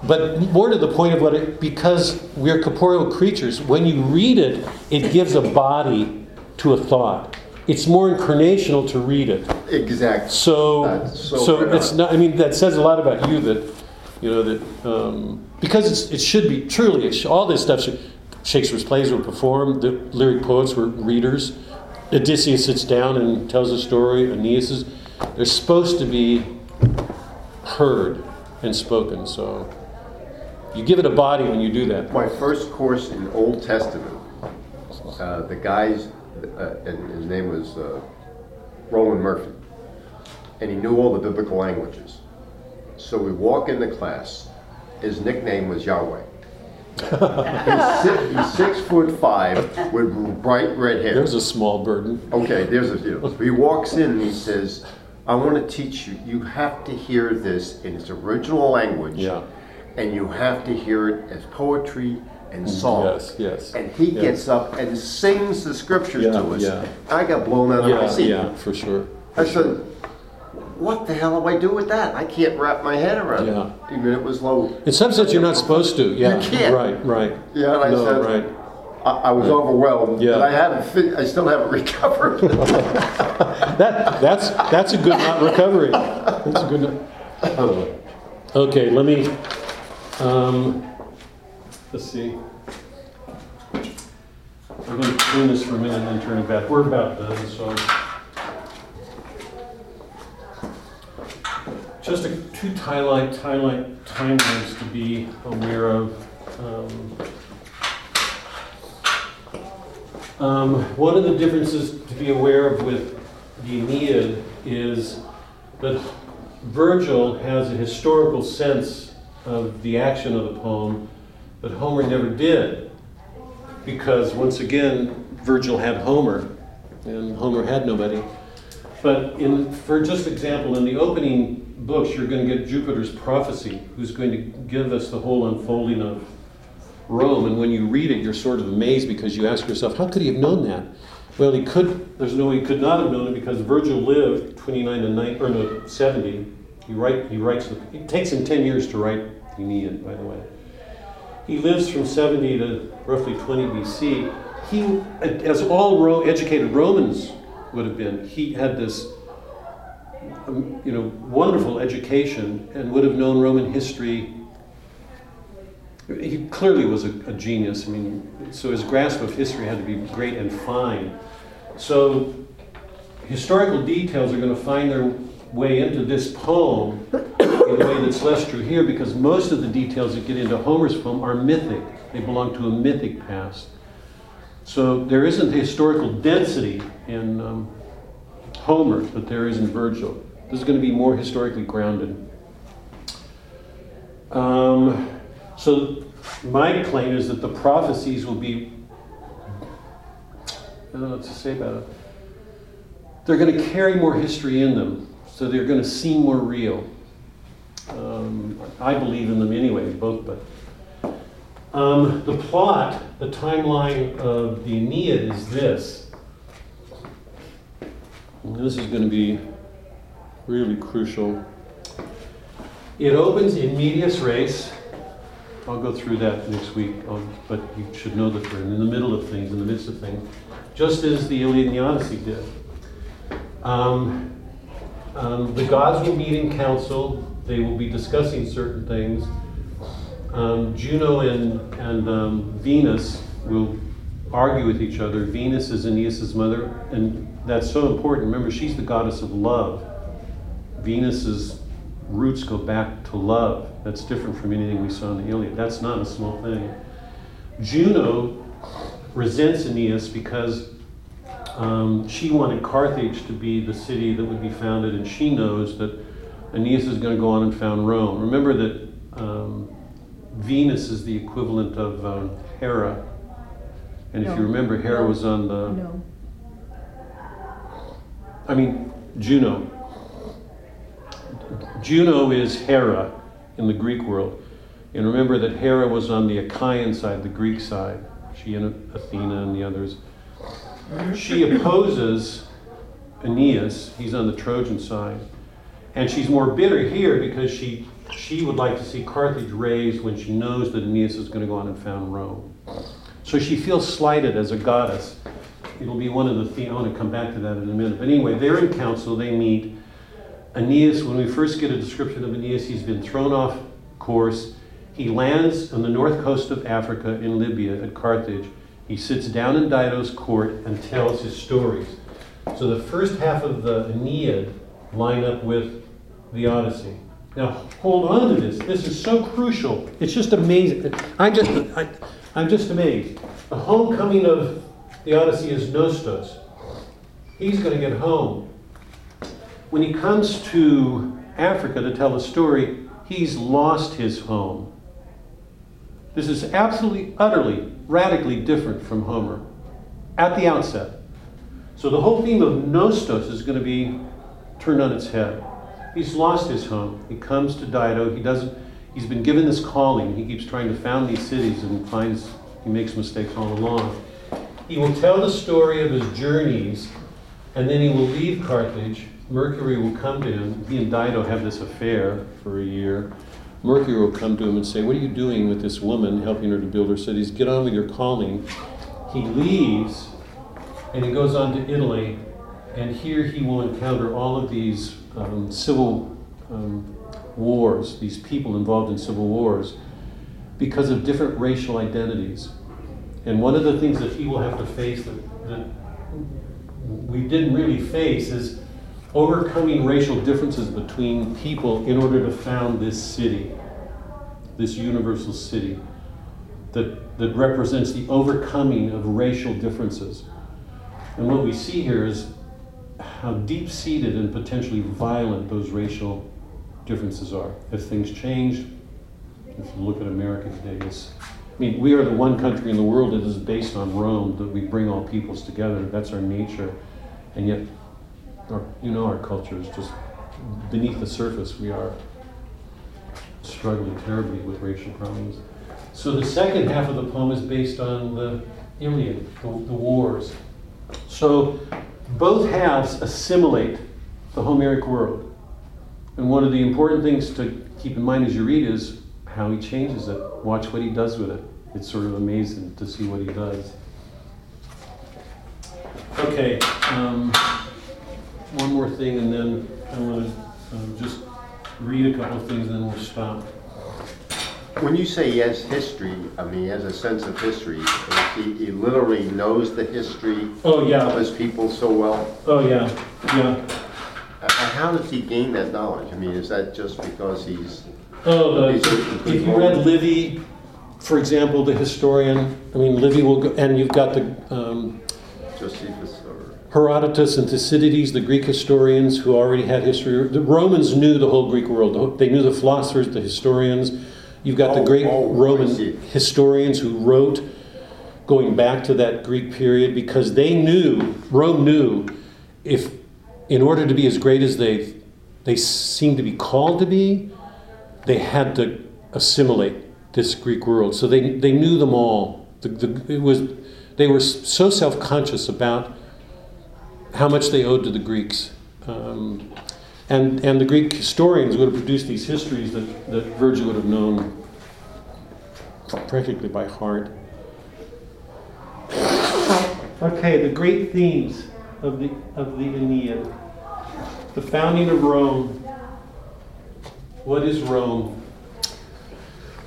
But more to the point of what it, because we're corporeal creatures, when you read it, it gives a body to a thought. It's more incarnational to read it. Exactly. So, That's so so it's not. I mean, that says a lot about you. That you know that um, because it's, it should be truly. It sh- all this stuff should. Shakespeare's plays were performed. The lyric poets were readers. Odysseus sits down and tells a story. Aeneas is. They're supposed to be heard and spoken. So you give it a body when you do that. My first course in Old Testament, uh, the guys, uh, and his name was uh, Roland Murphy, and he knew all the biblical languages. So we walk into class. His nickname was Yahweh. he's, six, he's six foot five with bright red hair. There's a small burden. Okay, there's a deal. He walks in and he says, I want to teach you, you have to hear this in its original language. Yeah. And you have to hear it as poetry and song. Yes, yes, And he yes. gets up and sings the scriptures Yeah, to us. yeah. I got blown out of my Yeah, seat. yeah, for sure. I said, what the hell do I do with that? I can't wrap my head around it. Yeah. it. Even it was low. In some sense, you're not supposed to. Yeah. You can't. Right. Right. Yeah, and I no, said, right. I, I was overwhelmed. Yeah. And I haven't, I still haven't recovered. That, that's, that's a good not recovery. That's a good not. oh. Okay, let me, um, let's see. I'm going to clean this for a minute and then turn it back. We're about done, so. Just a, two timeline, timeline, timelines to be aware of. Um, Um, one of the differences to be aware of with the Aeneid is that Virgil has a historical sense of the action of the poem that Homer never did. Because once again, Virgil had Homer, and Homer had nobody. But in, for just example, in the opening books, you're going to get Jupiter's prophecy, who's going to give us the whole unfolding of Rome, and when you read it, you're sort of amazed because you ask yourself, how could he have known that? Well, he could. There's no way he could not have known it because Virgil lived 29 to 9, or no, 70. He write. He writes. It takes him 10 years to write the Aeneid, by the way. He lives from 70 to roughly 20 BC. He, as all Ro- educated Romans would have been, he had this, um, you know, wonderful education and would have known Roman history he clearly was a, a genius. I mean, so his grasp of history had to be great and fine. So historical details are going to find their way into this poem in a way that's less true here because most of the details that get into Homer's poem are mythic. They belong to a mythic past. So there isn't historical density in um, Homer but there is in Virgil. This is going to be more historically grounded. Um, so my claim is that the prophecies will be, I don't know what to say about it. They're going to carry more history in them, so they're going to seem more real. Um, I believe in them anyway, both, but. Um, the plot, the timeline of the Aeneid is this. And this is going to be really crucial. It opens in medias res. I'll go through that next week, um, but you should know that we're in the middle of things, in the midst of things, just as the Iliad and the Odyssey did. Um, um, the gods will meet in council. They will be discussing certain things. Um, Juno and, and um, Venus will argue with each other. Venus is Aeneas' mother, and that's so important. Remember, she's the goddess of love. Venus's roots go back to love. That's different from anything we saw in the Iliad. That's not a small thing. Juno resents Aeneas because um, she wanted Carthage to be the city that would be founded, and she knows that Aeneas is going to go on and found Rome. Remember that um, Venus is the equivalent of um, Hera. And if you remember, Hera was on the. No. I mean, Juno. Juno is Hera in the Greek world. And remember that Hera was on the Achaean side, the Greek side. She and Athena and the others. She opposes Aeneas, he's on the Trojan side. And she's more bitter here because she, she would like to see Carthage raised when she knows that Aeneas is going to go on and found Rome. So she feels slighted as a goddess. It'll be one of the themes. I want to come back to that in a minute. But anyway, they're in council, they meet. Aeneas, when we first get a description of Aeneas, he's been thrown off course. He lands on the north coast of Africa in Libya at Carthage. He sits down in Dido's court and tells his stories. So the first half of the Aeneid line up with the Odyssey. Now hold on to this. This is so crucial. It's just amazing. I'm just, I, I'm just amazed. The homecoming of the Odyssey is Nostos. He's going to get home. When he comes to Africa to tell a story, he's lost his home. This is absolutely, utterly, radically different from Homer at the outset. So the whole theme of Nostos is going to be turned on its head. He's lost his home. He comes to Dido. He doesn't. He's been given this calling. He keeps trying to found these cities and finds he makes mistakes all along. He will tell the story of his journeys, and then he will leave Carthage. Mercury will come to him. He and Dido have this affair for a year. Mercury will come to him and say, What are you doing with this woman, helping her to build her cities? Get on with your calling. He leaves and he goes on to Italy, and here he will encounter all of these um, civil um, wars, these people involved in civil wars, because of different racial identities. And one of the things that he will have to face that, that we didn't really face is overcoming racial differences between people in order to found this city, this universal city that, that represents the overcoming of racial differences. And what we see here is how deep seated and potentially violent those racial differences are. If things changed, if you look at America today, it's, I mean, we are the one country in the world that is based on Rome, that we bring all peoples together. That's our nature. And yet, our, you know, our culture is just beneath the surface. We are struggling terribly with racial problems. So the second half of the poem is based on the Iliad, the, the wars. So both halves assimilate the Homeric world. And one of the important things to keep in mind as you read is how he changes it. Watch what he does with it. It's sort of amazing to see what he does. Okay, um, one more thing, and then I want to um, just read a couple of things, and then we'll stop. When you say he has history, I mean, he has a sense of history. He, he literally knows the history Oh, of yeah. his people so well. Oh, yeah. Yeah. Uh, How does he gain that knowledge? I mean, is that just because he's, Oh, the, Is it- if you read Livy, for example, the historian, I mean, Livy will go, and you've got the um, Josephus or? Herodotus and Thucydides, the Greek historians who already had history. The Romans knew the whole Greek world. They knew the philosophers, the historians. You've got the Oh, great oh, Roman historians who wrote going back to that Greek period because they knew, Rome knew, if in order to be as great as they they seemed to be called to be, they had to assimilate this Greek world. So they, they knew them all. The, the, it was, they were so self conscious about how much they owed to the Greeks. Um, And, and the Greek historians would have produced these histories that, that Virgil would have known practically by heart. Okay, the great themes of the, of the Aeneid. The founding of Rome. What is Rome?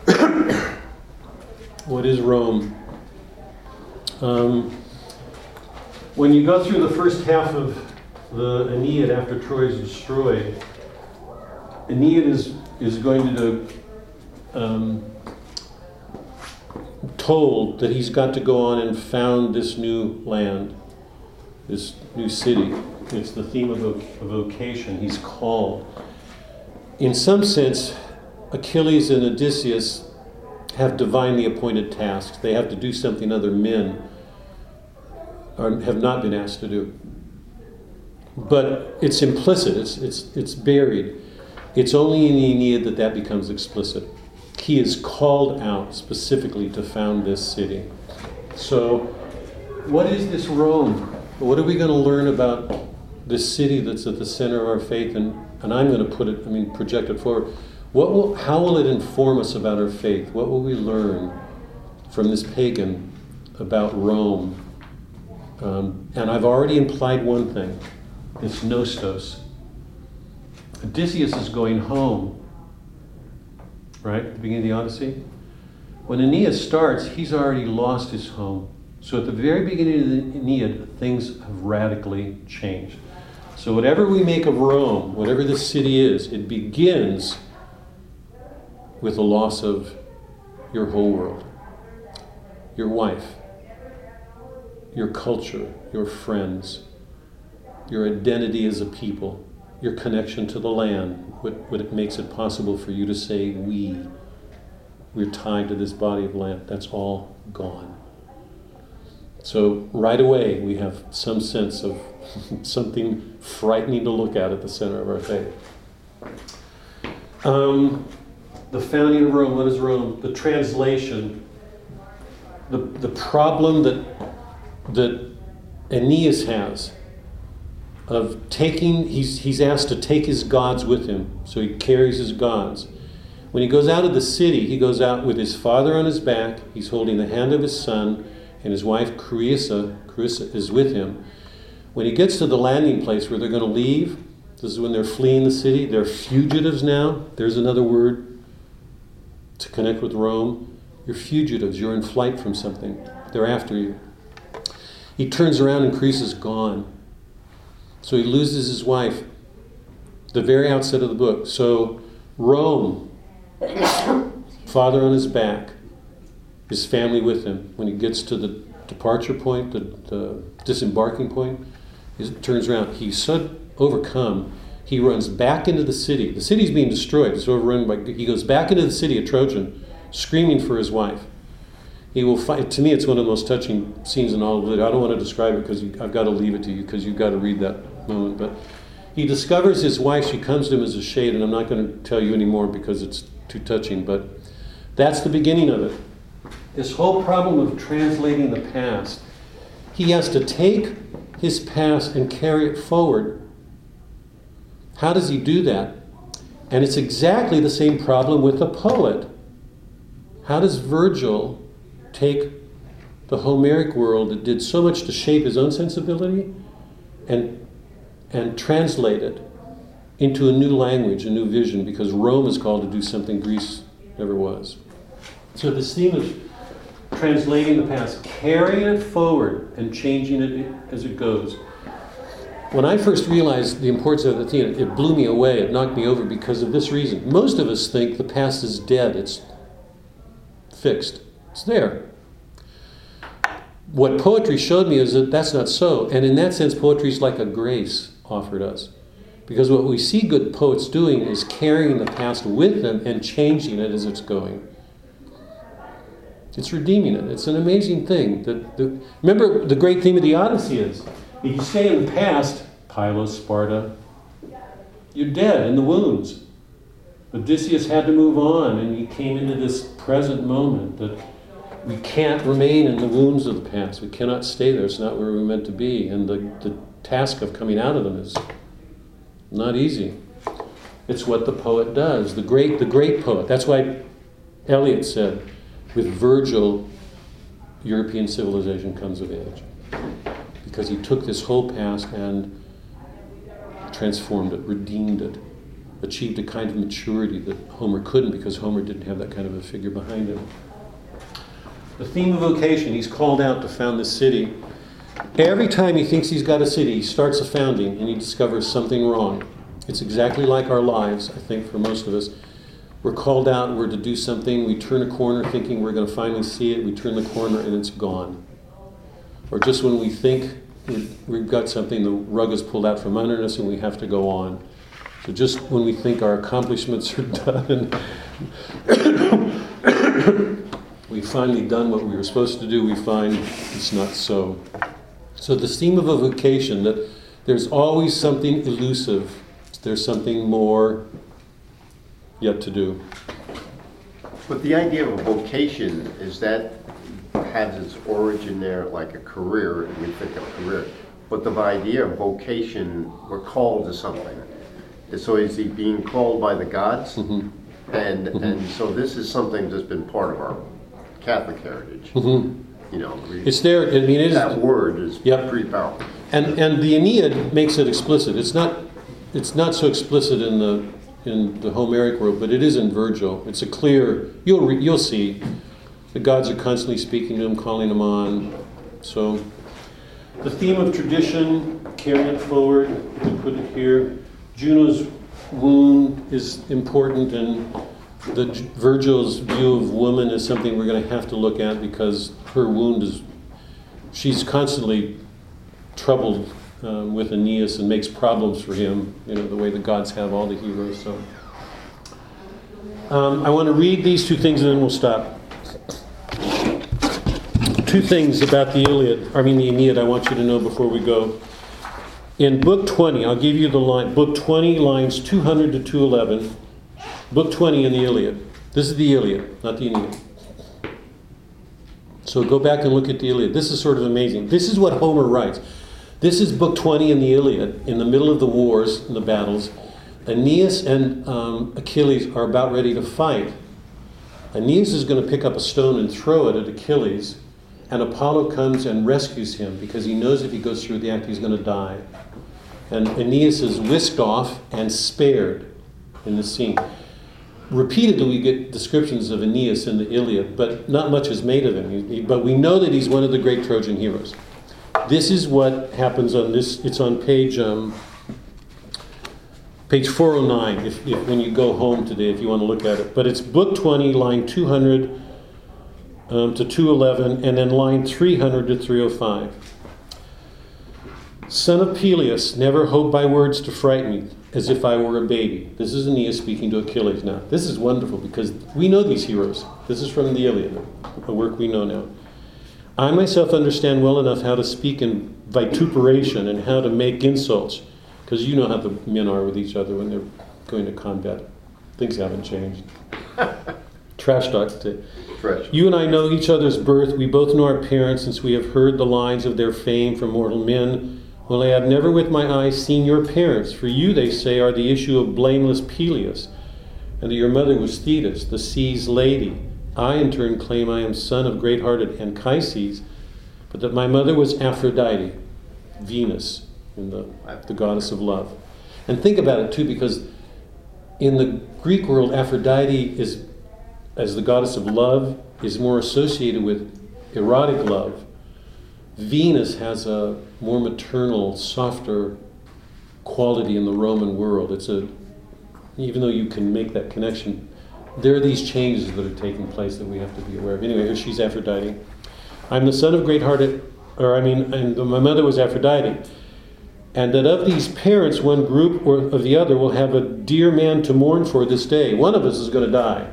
what is Rome? Um, when you go through the first half of the Aeneid after Troy is destroyed, Aeneid is, is going to um, told that he's got to go on and found this new land, this new city. It's the theme of a, vocation. He's called. In some sense, Achilles and Odysseus have divinely appointed tasks. They have to do something other men are, have not been asked to do. But it's implicit, it's, it's, it's buried. It's only in the Aeneid that that becomes explicit. He is called out specifically to found this city. So, what is this Rome? What are we going to learn about this city that's at the center of our faith? And, and I'm going to put it, I mean, project it forward. What will, how will it inform us about our faith? What will we learn from this pagan about Rome? Um, and I've already implied one thing it's nostos. Odysseus is going home, right? At the beginning of the Odyssey. When Aeneas starts, he's already lost his home. So at the very beginning of the Aeneid, things have radically changed. So whatever we make of Rome, whatever this city is, it begins with the loss of your whole world. Your wife, your culture, your friends, your identity as a people, your connection to the land, what, what makes it possible for you to say, we. We're tied to this body of land. That's all gone. So, right away, we have some sense of something frightening to look at at the center of our faith. Um, the founding of Rome, what is Rome? The translation, the, the problem that, that Aeneas has of taking, he's, he's asked to take his gods with him, so he carries his gods. When he goes out of the city, he goes out with his father on his back, he's holding the hand of his son, and his wife Creusa, Creusa is with him. When he gets to the landing place where they're going to leave, this is when they're fleeing the city, they're fugitives now. There's another word to connect with Rome. You're fugitives, you're in flight from something. They're after you. He turns around and Creusa's gone. So he loses his wife. The very outset of the book. So Rome, father on his back, his family with him. When he gets to the departure point, the, the disembarking point, he turns around. He's so overcome, he runs back into the city. The city's being destroyed. It's overrun by. He goes back into the city of Trojan, screaming for his wife. He will fight. To me, it's one of the most touching scenes in all of it. I don't want to describe it because I've got to leave it to you because you've got to read that moment. But he discovers his wife. She comes to him as a shade, and I'm not going to tell you anymore because it's too touching. But that's the beginning of it. This whole problem of translating the past. He has to take his past and carry it forward. How does he do that? And it's exactly the same problem with a poet. How does Virgil take the Homeric world that did so much to shape his own sensibility and, and translate it into a new language, a new vision, because Rome is called to do something Greece never was. So this theme of translating the past, carrying it forward and changing it as it goes. When I first realized the importance of the theme, it blew me away. It knocked me over because of this reason. Most of us think the past is dead. It's fixed. It's there. What poetry showed me is that that's not so. And in that sense, poetry is like a grace offered us. Because what we see good poets doing is carrying the past with them and changing it as it's going. It's redeeming it. It's an amazing thing. That the, remember, the great theme of the Odyssey is if you stay in the past, Pylos, Sparta, you're dead in the wounds. Odysseus had to move on, and he came into this present moment that we can't remain in the wounds of the past. We cannot stay there. It's not where we're meant to be. And the, the task of coming out of them is not easy. It's what the poet does, the great, the great poet. That's why Eliot said, with Virgil, European civilization comes of age. Because he took this whole past and transformed it, redeemed it, achieved a kind of maturity that Homer couldn't because Homer didn't have that kind of a figure behind him. The theme of vocation, he's called out to found this city. Every time he thinks he's got a city, he starts a founding and he discovers something wrong. It's exactly like our lives, I think, for most of us. We're called out, we're to do something, we turn a corner thinking we're going to finally see it, we turn the corner and it's gone. Or just when we think we've got something, the rug is pulled out from under us and we have to go on. So just when we think our accomplishments are done, we've finally done what we were supposed to do, we find it's not so. So the theme of a vocation that there's always something elusive, there's something more yet to do. But the idea of a vocation, is that has its origin there like a career, and we think of career. But the idea of vocation, we're called to something. So is he being called by the gods? Mhm. And, and so this is something that's been part of our Catholic heritage. Mhm. You know, It's there, I mean, it that is, word is Yep. pretty powerful. and, and the Aeneid makes it explicit. It's not, it's not so explicit in the, in the Homeric world, but it is in Virgil. It's a clear, you'll, re- you'll see, the gods are constantly speaking to him, calling him on. So, the theme of tradition, carrying it forward, we put it here. Juno's wound is important, and the Virgil's view of woman is something we're going to have to look at because her wound is, she's constantly troubled um, with Aeneas and makes problems for him, you know, the way the gods have all the heroes. So, um, I want to read these two things and then we'll stop. Two things about the Iliad, I mean the Aeneid, I want you to know before we go. In Book 20, I'll give you the line, Book 20, lines 200 to 211. Book 20 in the Iliad. This is the Iliad, not the Aeneid. So go back and look at the Iliad. This is sort of amazing. This is what Homer writes. This is Book 20 in the Iliad, in the middle of the wars and the battles. Aeneas and um, Achilles are about ready to fight. Aeneas is going to pick up a stone and throw it at Achilles, and Apollo comes and rescues him because he knows if he goes through the act, he's going to die. And Aeneas is whisked off and spared in the scene. Repeatedly, we get descriptions of Aeneas in the Iliad, but not much is made of him. But we know that he's one of the great Trojan heroes. This is what happens on this. It's on page um, page 409. If, if when you go home today, if you want to look at it, but it's book 20, line 200 um, to 211, and then line 300 to 305. Son of Peleus, never hope by words to frighten me, as if I were a baby. This is Aeneas speaking to Achilles now. This is wonderful because we know these heroes. This is from the Iliad, a work we know now. I myself understand well enough how to speak in vituperation and how to make insults, because you know how the men are with each other when they're going to combat. Things haven't changed. Trash talk. to- Fresh. you and I know each other's birth. We both know our parents, since we have heard the lines of their fame from mortal men. Only I have never with my eyes seen your parents. For you, they say, are the issue of blameless Peleus, and that your mother was Thetis, the sea's lady. I, in turn, claim I am son of great hearted Anchises, but that my mother was Aphrodite, Venus, the, the goddess of love. And think about it, too, because in the Greek world, Aphrodite is as the goddess of love, is more associated with erotic love. Venus has a more maternal, softer quality in the Roman world. It's a, even though you can make that connection, there are these changes that are taking place that we have to be aware of. Anyway, here she's Aphrodite. I'm the son of great-hearted, or I mean, and my mother was Aphrodite. And that of these parents, one group or of the other will have a dear man to mourn for this day. One of us is going to die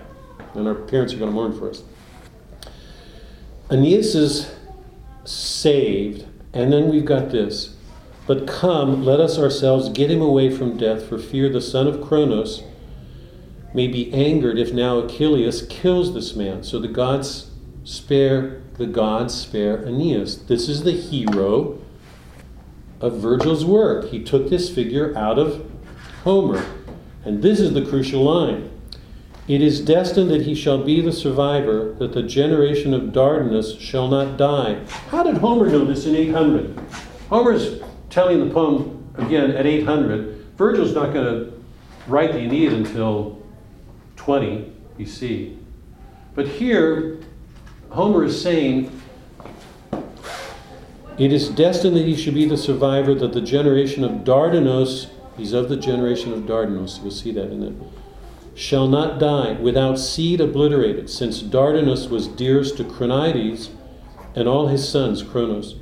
and our parents are going to mourn for us. Aeneas is saved, and then we've got this. But come, let us ourselves get him away from death, for fear the son of Cronos may be angered if now Achilles kills this man. So the gods spare the gods spare Aeneas. This is the hero of Virgil's work. He took this figure out of Homer. And this is the crucial line. It is destined that he shall be the survivor, that the generation of Dardanus shall not die. How did Homer know this in 800? Homer's telling the poem again at 800. Virgil's not going to write the Aeneid until 20 BC. But here, Homer is saying, It is destined that he should be the survivor, that the generation of Dardanus, he's of the generation of Dardanus, you'll see that in it, shall not die without seed obliterated, since Dardanus was dearest to Cronides and all his sons, Cronos,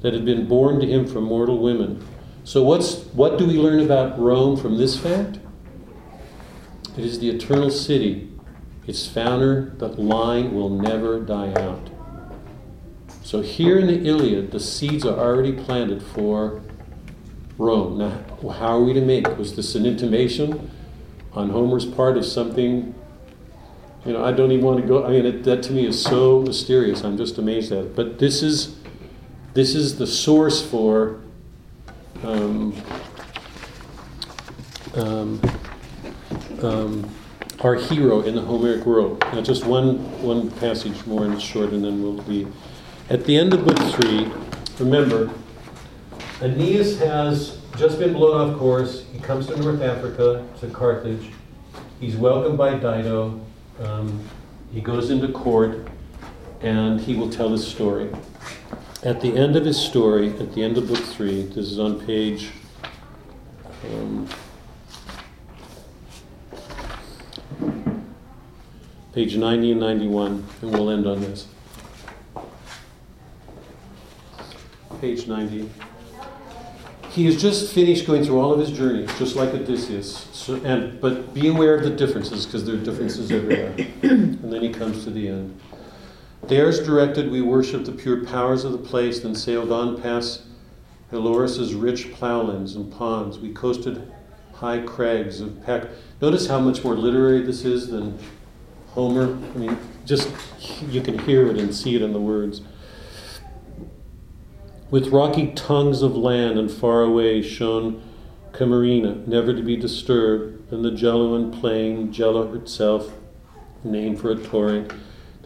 that had been born to him from mortal women. So, what's, what do we learn about Rome from this fact? It is the eternal city. Its founder, the line will never die out. So, here in the Iliad, the seeds are already planted for Rome. Now, how are we to make? Was this an intimation on Homer's part of something? You know, I don't even want to go. I mean, it, that to me is so mysterious. I'm just amazed at it. But this is this is the source for um, um, um, our hero in the Homeric world. Now, just one one passage more and it's short, and then we'll be at the end of book three. Remember, Aeneas has just been blown off course. He comes to North Africa, to Carthage. He's welcomed by Dido. Um, he goes into court, and he will tell his story. At the end of his story, at the end of book three, this is on page. Um, page 90 and 91, and we'll end on this. Page 90. He has just finished going through all of his journeys, just like Odysseus. So, and, but be aware of the differences, because there are differences everywhere. and then he comes to the end. Theirs directed, we worship the pure powers of the place, then sailed on past Helorus's rich plowlands and ponds. We coasted high crags of Peck. Notice how much more literary this is than Homer. I mean, just you can hear it and see it in the words. With rocky tongues of land and far away shone Camarina, never to be disturbed, and the Geloan plain, Gela itself, named for a torrent,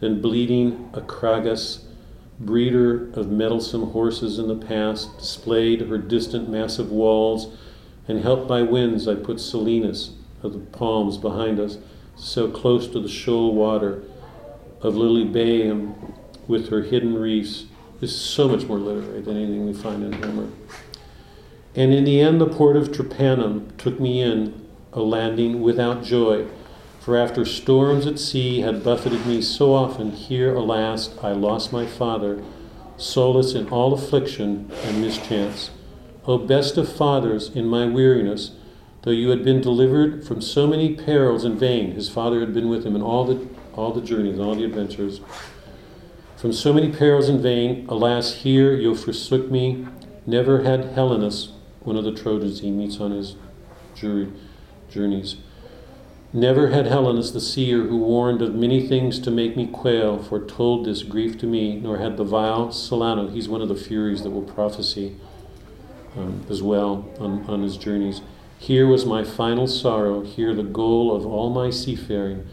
then bleeding Acragas, breeder of mettlesome horses in the past, displayed her distant massive walls, and helped by winds I put Selinus of the palms behind us, so close to the shoal water of Lilybaeum with her hidden reefs, is so much more literary than anything we find in Homer. And in the end, the port of Drepanum took me in, a landing without joy. For after storms at sea had buffeted me so often, here, alas, I lost my father, solace in all affliction and mischance. O best of fathers, in my weariness, though you had been delivered from so many perils in vain, his father had been with him in all the, all the journeys, all the adventures. From so many perils in vain, alas, here you forsook me. Never had Helenus, one of the Trojans he meets on his journeys. Never had Helenus the seer, who warned of many things to make me quail, foretold this grief to me, nor had the vile Celaeno, he's one of the Furies that will prophesy um, as well on, on his journeys. Here was my final sorrow, here the goal of all my seafaring.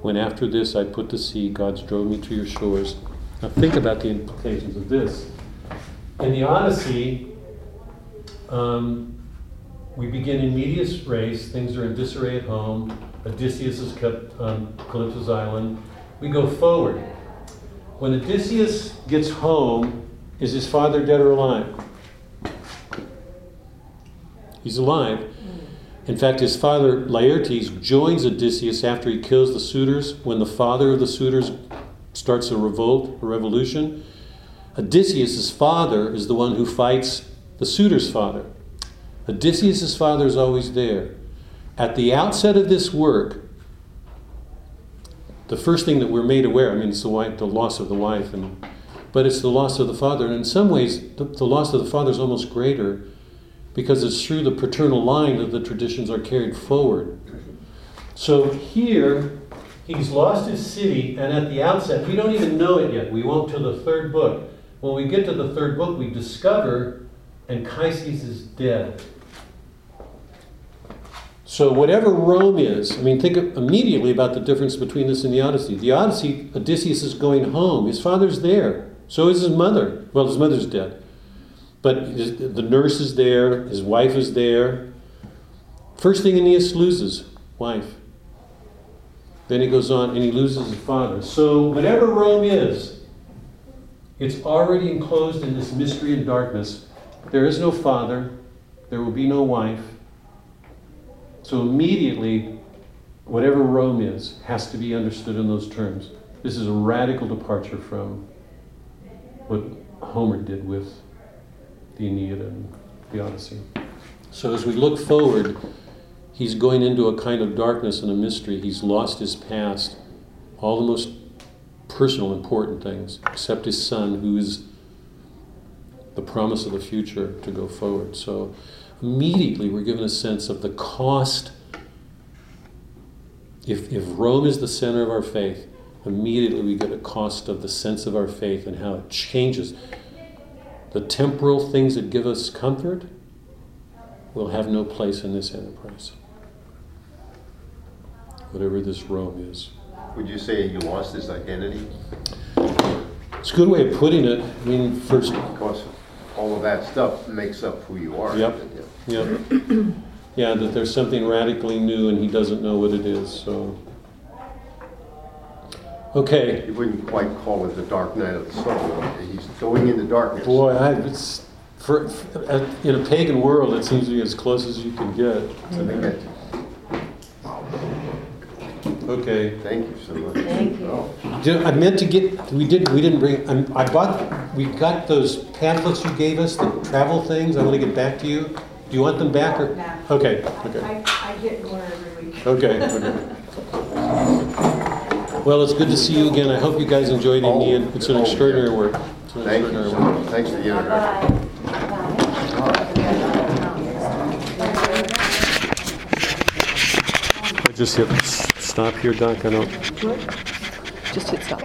When after this I put to sea, gods drove me to your shores. Now think about the implications of this. In the Odyssey, um, we begin in medias res, things are in disarray at home. Odysseus is kept on Calypso's island. We go forward. When Odysseus gets home, is his father dead or alive? He's alive. In fact, his father Laertes joins Odysseus after he kills the suitors. When the father of the suitors starts a revolt, a revolution, Odysseus' father is the one who fights the suitor's father. Odysseus' father is always there. At the outset of this work, the first thing that we're made aware, I mean, it's the, wife, the loss of the wife, and, but it's the loss of the father. And in some ways, the, the loss of the father is almost greater because it's through the paternal line that the traditions are carried forward. So here, he's lost his city, and at the outset, we don't even know it yet. We won't till the third book. When we get to the third book, we discover Anchises is dead. So whatever Rome is, I mean, think immediately about the difference between this and the Odyssey. The Odyssey, Odysseus is going home. His father's there. So is his mother. Well, his mother's dead. But his, the nurse is there. His wife is there. First thing Aeneas loses, wife. Then he goes on and he loses his father. So whatever Rome is, it's already enclosed in this mystery and darkness. There is no father. There will be no wife. So immediately, whatever Rome is has to be understood in those terms. This is a radical departure from what Homer did with the Aeneid and the Odyssey. So as we look forward, he's going into a kind of darkness and a mystery. He's lost his past, all the most personal, important things, except his son, who is the promise of the future to go forward. So immediately we're given a sense of the cost. If, if Rome is the center of our faith, immediately we get a cost of the sense of our faith and how it changes. The temporal things that give us comfort will have no place in this enterprise. Whatever this Rome is. Would you say he lost his identity? It's a good way of putting it. I mean, first, Because all of that stuff makes up who you are. Yep. Yeah. Yeah, that there's something radically new and he doesn't know what it is, so. Okay, You wouldn't quite call it the dark night of the soul. He's going into darkness. boy, I, it's, for, for- in a pagan world, it seems to be as close as you can get. I think that- Okay. Thank you so much. Thank you. Oh, Did- I meant to get, we didn't, we didn't bring, I'm- I bought, we got those pamphlets you gave us, the travel things, I want to get back to you. Do you want them back or? No. Okay, okay. I, I get one every week. Okay, okay. Well, it's good to see you again. I hope you guys enjoyed the oh, Aeneid. It's an oh, extraordinary work. It's an Thank extraordinary so work. Thanks for the introduction. I just hit s- stop here, Doc. I don't. Just hit stop.